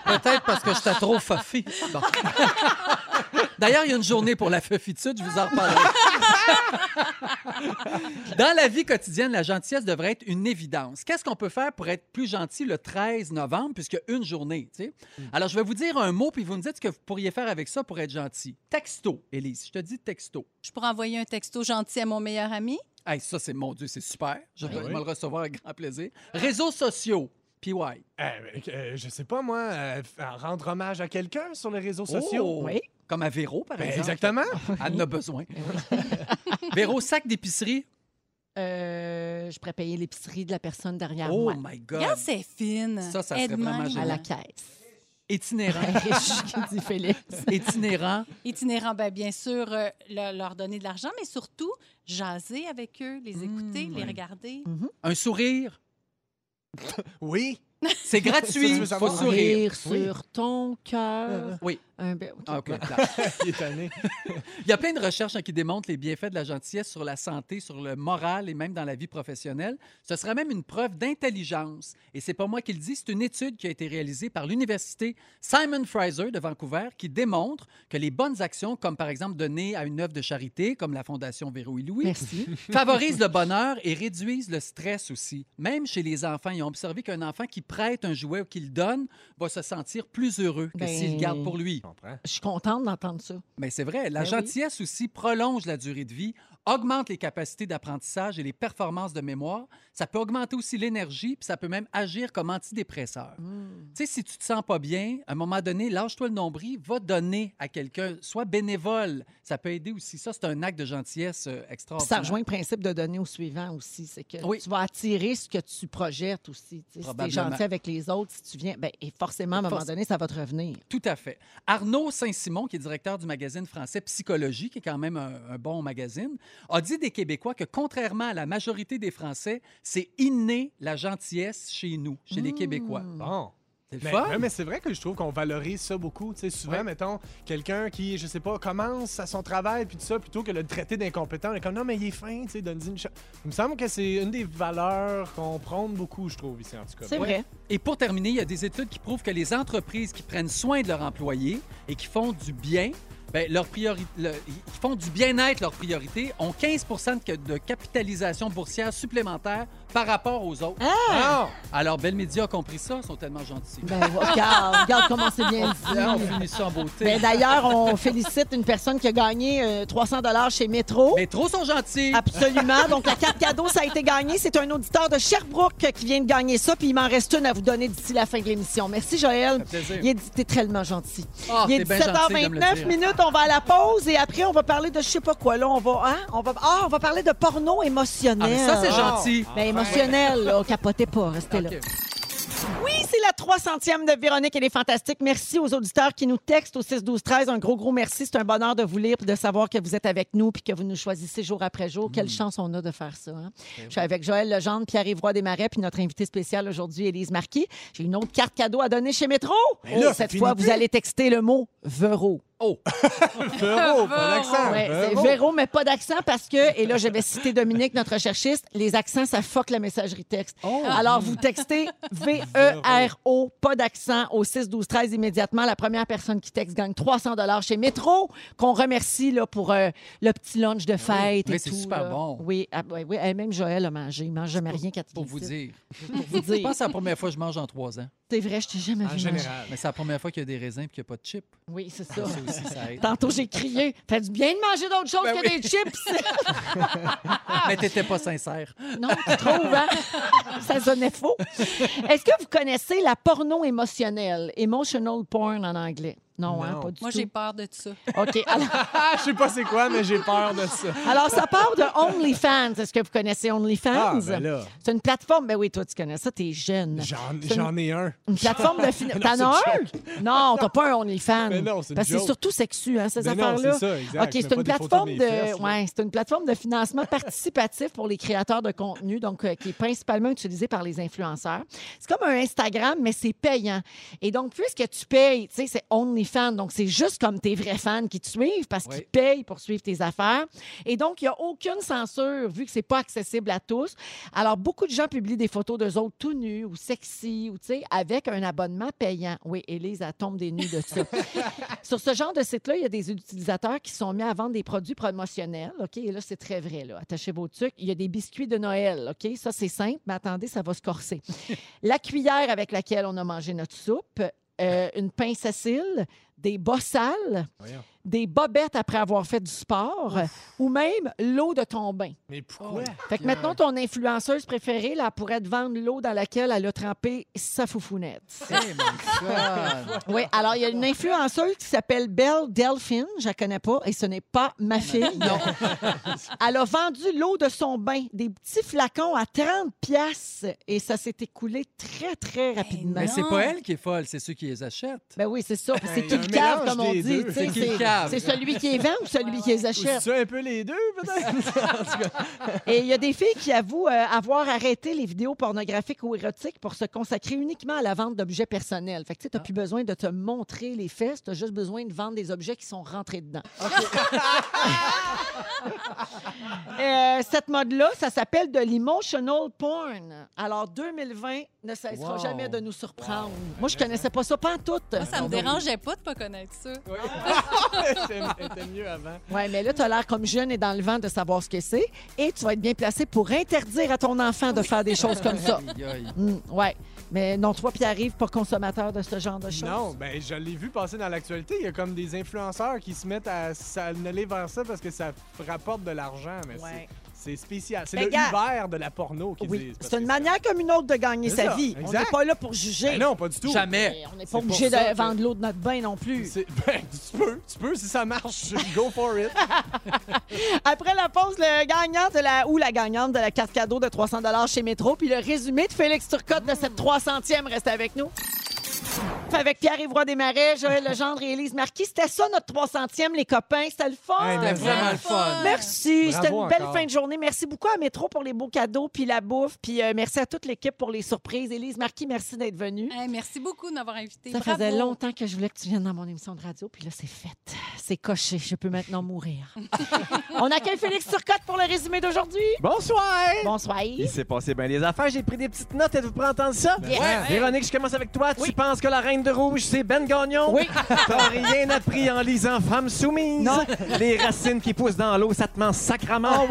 Peut-être parce que j'étais trop. Bon. D'ailleurs, il y a une journée pour la fafitude, je vous en reparlerai. Dans la vie quotidienne, la gentillesse devrait être une évidence. Qu'est-ce qu'on peut faire pour être plus gentil le 13 novembre, puisque une journée, tu sais? Alors, je vais vous dire un mot, puis vous me dites ce que vous pourriez faire avec ça pour être gentil. Texto, Élise. Je te dis texto. Je pourrais envoyer un texto gentil à mon meilleur ami. Hey, ça, c'est mon Dieu, c'est super. Je vais oui. me le recevoir avec grand plaisir. Réseaux sociaux, PY. Eh, euh, je sais pas, moi, euh, f- rendre hommage à quelqu'un sur les réseaux sociaux. Oh! Comme à Véro, par Ben, exemple. exactement. Elle en a besoin. Véro, sac d'épicerie. Euh, je pourrais payer l'épicerie de la personne derrière Oh moi. my God. Regarde, c'est fine. Ça, ça serait Aide-moi. vraiment À génial. la caisse. Itinérant. Riche, qui dit Félix. Itinérant. Itinérant, ben, bien sûr, euh, le- leur donner de l'argent, mais surtout jaser avec eux, les écouter, les ouais. regarder. Un sourire. Oui. C'est gratuit. tu veux Faut sourire. Rire sur ton cœur. Oui. Un be- OK. Ah. Il est. Il y a plein de recherches hein, qui démontrent les bienfaits de la gentillesse sur la santé, sur le moral et même dans la vie professionnelle. Ce serait même une preuve d'intelligence. Et c'est pas moi qui le dis, c'est une étude qui a été réalisée par l'université Simon Fraser de Vancouver qui démontre que les bonnes actions, comme par exemple donner à une œuvre de charité, comme la Fondation Véro et Louis, Merci. favorisent le bonheur et réduisent le stress aussi. Même chez les enfants, ils ont observé qu'un enfant qui prête un jouet ou qui le donne va se sentir plus heureux que Ben, s'il le garde pour lui. Je suis contente d'entendre ça. Mais c'est vrai, la Ben oui. gentillesse aussi prolonge la durée de vie, augmente les capacités d'apprentissage et les performances de mémoire. Ça peut augmenter aussi l'énergie, puis ça peut même agir comme antidépresseur. Hmm. Tu sais, si tu te sens pas bien, à un moment donné, lâche-toi le nombril, va donner à quelqu'un, sois bénévole. Ça peut aider aussi. Ça, c'est un acte de gentillesse euh, extraordinaire. ça rejoint le principe de donner au suivant aussi. C'est que Oui. tu vas attirer ce que tu projettes aussi. Tu sais, Si tu es Probablement. gentil avec les autres, si tu viens, ben, et forcément, à un moment Forc- donné, ça va te revenir. Tout à fait. Arnaud Saint-Simon, qui est directeur du magazine français Psychologie, qui est quand même un, un bon magazine, a dit des Québécois que contrairement à la majorité des Français, c'est inné la gentillesse chez nous, chez les Québécois. Bon. C'est Mais, ouais, mais c'est vrai que je trouve qu'on valorise ça beaucoup. Tu sais, souvent, Ouais. mettons, quelqu'un qui, je sais pas, commence à son travail puis tout ça, plutôt que de le traiter d'incompétent, on est comme non, mais il est fin, tu sais, donne-lui une chance. Il me semble que c'est une des valeurs qu'on prône beaucoup, je trouve, ici, en tout cas. Ouais. Et pour terminer, il y a des études qui prouvent que les entreprises qui prennent soin de leurs employés et qui font du bien, ben, leur qui font du bien-être leur priorité, ont 15 de, de capitalisation boursière supplémentaire par rapport aux autres. Ah! Alors, Bell Media a compris ça, ils sont tellement gentils. Ben, regarde, regarde comment c'est bien dit. on finit ça en beauté. Ben, D'ailleurs, on félicite une personne qui a gagné euh, 300 dollars chez Métro. Métro sont gentils. Absolument. Donc, la carte cadeau, ça a été gagné. C'est un auditeur de Sherbrooke qui vient de gagner ça. Puis il m'en reste une à vous donner d'ici la fin de l'émission. Merci, Joël. Plaisir. Il est dit, t'es tellement gentil. Ah, il est t'es bien gentil de me le 17h29 dire. minutes. On va à la pause et après, on va parler de je sais pas quoi. Là, on va, hein? on va, ah, on va parler de porno émotionnel. Ah, mais ça, c'est gentil. Ben, émotionnel, là. Capotez pas. Restez là. Oui, c'est la 300e de Véronique. Elle est fantastique. Merci aux auditeurs qui nous textent au 6 12 13. Un gros, gros merci. C'est un bonheur de vous lire et de savoir que vous êtes avec nous puis que vous nous choisissez jour après jour. Quelle chance on a de faire ça. hein? Je suis avec Joël Legendre, Pierre-Yves Desmarais puis notre invité spécial aujourd'hui, Élise Marquis. J'ai une autre carte cadeau à donner chez Métro. Ben là, Oh, cette fois, vous allez texter le mot Vero. Oh! Véro, pas d'accent. Ouais, Véro. Véro, mais pas d'accent parce que, et là, je vais citer Dominique, notre recherchiste, les accents, ça fuck la messagerie texte. Alors, vous textez Pas d'accent, au 6 12 13 immédiatement. La première personne qui texte gagne 300 chez Métro, qu'on remercie là, pour euh, le petit lunch de fête Oui, et c'est tout. super là. bon. Oui, ah, oui, oui, et même Joël a mangé. Il mange jamais rien quand il Pour vous dire. Pour vous Je pense dire. que c'est la première fois que je mange en trois ans. C'est vrai, je t'ai jamais vu manger. Mais c'est la première fois qu'il y a des raisins et qu'il n'y a pas de chips. Oui, c'est ça. Ça aussi, ça aide. Tantôt, j'ai crié. Fait du bien de manger d'autres choses Ben que oui. des chips. Mais t'étais pas sincère. Non, tu trouves, hein? Ça sonnait faux. Est-ce que vous connaissez la porno émotionnelle? Emotional porn en anglais? Non, hein? Non. Pas du Moi, tout. j'ai peur de ça. OK. Alors, Je sais pas c'est quoi, mais j'ai peur de ça. alors, ça part de OnlyFans. Est-ce que vous connaissez OnlyFans? Ah, ben là. C'est une plateforme. Ben oui, toi, tu connais ça, t'es jeune. J'en une- j'en ai un. Une plateforme de fin- Non, T'en as un? Non, t'as pas un OnlyFans. Mais non, c'est une Parce que c'est surtout sexu, hein, ces non, affaires-là. c'est ça, exact. OK, c'est une plateforme de fesses, ouais, c'est une plateforme de financement participatif pour les créateurs de contenu, donc euh, qui est principalement utilisée par les influenceurs. C'est comme un Instagram, mais c'est payant. Et donc, puisque tu payes, tu sais, c'est OnlyFans, donc c'est juste comme tes vrais fans qui te suivent parce qu'ils Oui. payent pour suivre tes affaires. Et donc, il n'y a aucune censure vu que c'est pas accessible à tous. Alors, beaucoup de gens publient des photos d'eux autres tout nus ou sexy ou, tu sais, avec un abonnement payant. Oui, Élise, elle tombe des nues de ça. Sur ce genre de site-là, il y a des utilisateurs qui sont mis à vendre des produits promotionnels. OK? Et là, c'est très vrai. Là. Attachez vos trucs. Il y a des biscuits de Noël. OK? Ça, c'est simple, mais attendez, ça va se corser. La cuillère avec laquelle on a mangé notre soupe, euh, une pince à cils, des bossales, des bobettes après avoir fait du sport ou même l'eau de ton bain. Mais pourquoi? Fait que maintenant, ton influenceuse préférée, là, elle pourrait te vendre l'eau dans laquelle elle a trempé sa foufounette. Oui, alors il y a une influenceuse qui s'appelle Belle Delphine, je la connais pas, et ce n'est pas ma fille. Non. Elle a vendu l'eau de son bain, des petits flacons à 30 pièces et ça s'est écoulé très, très rapidement. Mais c'est pas elle qui est folle, c'est ceux qui les achètent. Ben oui, c'est ça. Puis C'est un le cave, mélange comme on des dit. deux. tu sais, C'est celui qui les vend ou celui qui les achète? c'est un peu les deux, peut-être? Et il y a des filles qui avouent euh, avoir arrêté les vidéos pornographiques ou érotiques pour se consacrer uniquement à la vente d'objets personnels. Fait que tu n'as plus besoin de te montrer les fesses, tu as juste besoin de vendre des objets qui sont rentrés dedans. Euh, cette mode-là, ça s'appelle de l'emotional porn. Alors, 2020 ne cessera Wow. jamais de nous surprendre. Moi, je connaissais pas ça, pas en tout. Moi, ça me dérangeait pas de pas connaître ça. C'était mieux avant. Oui, mais là, tu as l'air comme jeune et dans le vent de savoir ce que c'est. Et tu vas être bien placé pour interdire à ton enfant de faire des choses comme ça. Mm, ouais. Mais non, toi, Pierre-Yves, pas consommateur de ce genre de choses. Non, ben je l'ai vu passer dans l'actualité. Il y a comme des influenceurs qui se mettent à s'aller vers ça parce que ça rapporte de l'argent. Mais Ouais. c'est- c'est spécial. C'est Mais le gars- Uber de la porno qu'ils Oui, disent. c'est une manière comme une autre de gagner sa ça, vie. On n'est pas là pour juger. Ben non, pas du tout. Jamais. Mais on n'est pas pour obligé de que- vendre l'eau de notre bain non plus. C'est- Ben, tu peux, tu peux si ça marche. Go for it. Après la pause, le gagnant de la, ou la gagnante de la carte cadeau de 300 chez Métro, puis le résumé de Félix Turcotte de cette 300e reste avec nous. Avec Pierre-Yves Desmarais, Joël Legendre et Élise Marquis. C'était ça notre 300e, les copains. C'était le fun. Hey, C'était vraiment le fun. Merci. C'était une belle encore. fin de journée. Merci beaucoup à Métro pour les beaux cadeaux puis la bouffe. Puis euh, merci à toute l'équipe pour les surprises. Élise Marquis, merci d'être venue. Hey, merci beaucoup de m'avoir invité. Ça Bravo. faisait longtemps que je voulais que tu viennes dans mon émission de radio, puis là, c'est fait. C'est coché. Je peux maintenant mourir. On accueille Félix Turcotte pour le résumé d'aujourd'hui. Bonsoir! Bonsoir. Il s'est passé bien des affaires. J'ai pris des petites notes. Êtes-vous prêt à entendre ça? Yes. Ouais. Véronique, je commence avec toi. Tu penses que la reine de rouge, c'est Ben Gagnon? Oui. T'as rien appris en lisant Femme soumise? Non. Les racines qui poussent dans l'eau, ça te ment sacrament.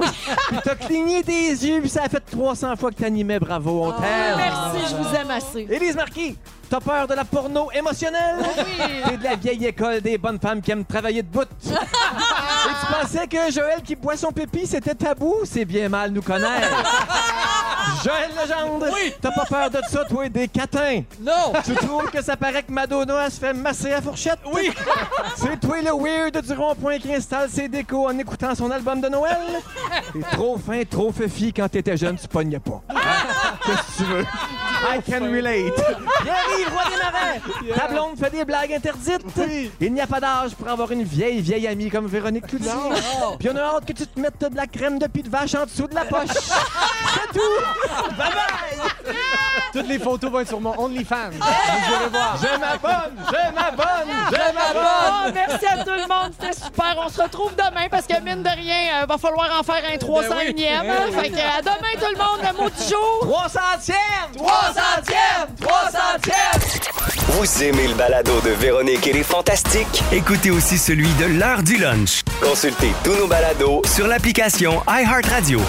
Puis t'as cligné des yeux, puis ça a fait 300 fois que t'animais. Bravo, on t'aime. Merci, je vous aime assez. Élise Marquis, t'as peur de la porno émotionnelle? T'es de la vieille école des bonnes femmes qui aiment travailler de bout. Et tu pensais que Joël qui boit son pépi, c'était tabou? C'est bien mal nous connaître. Joël Legendre, t'as pas peur de ça, toi, des catins? Non! Tu trouves que ça paraît que Madonna elle se fait masser à fourchette? Oui! C'est toi le weird du rond-point qui installe ses décos en écoutant son album de Noël? T'es trop fin, trop fifi quand t'étais jeune, tu pognais pas. Qu'est-ce que tu veux? I can relate. Pierre-Yves Roy Desmarais, ta blonde fait des blagues interdites. Il n'y a pas d'âge pour avoir une vieille, vieille amie comme Véronique Cloutier. Puis on a hâte que tu te mettes de la crème de pied de vache en dessous de la poche. C'est tout! Bye bye! Toutes les photos vont être sur mon OnlyFans. Vous irez voir. Je m'abonne! Je m'abonne! Je Oh, m'abonne! merci à tout le monde, c'était super. On se retrouve demain parce que mine de rien, euh, va falloir en faire un 301e. Ben oui. Fait que à demain tout le monde, le mot du jour. 300e! 300e! 300e! Vous aimez le balado de Véronique et les Fantastiques? Écoutez aussi celui de l'heure du lunch Consultez tous nos balados sur l'application iHeartRadio.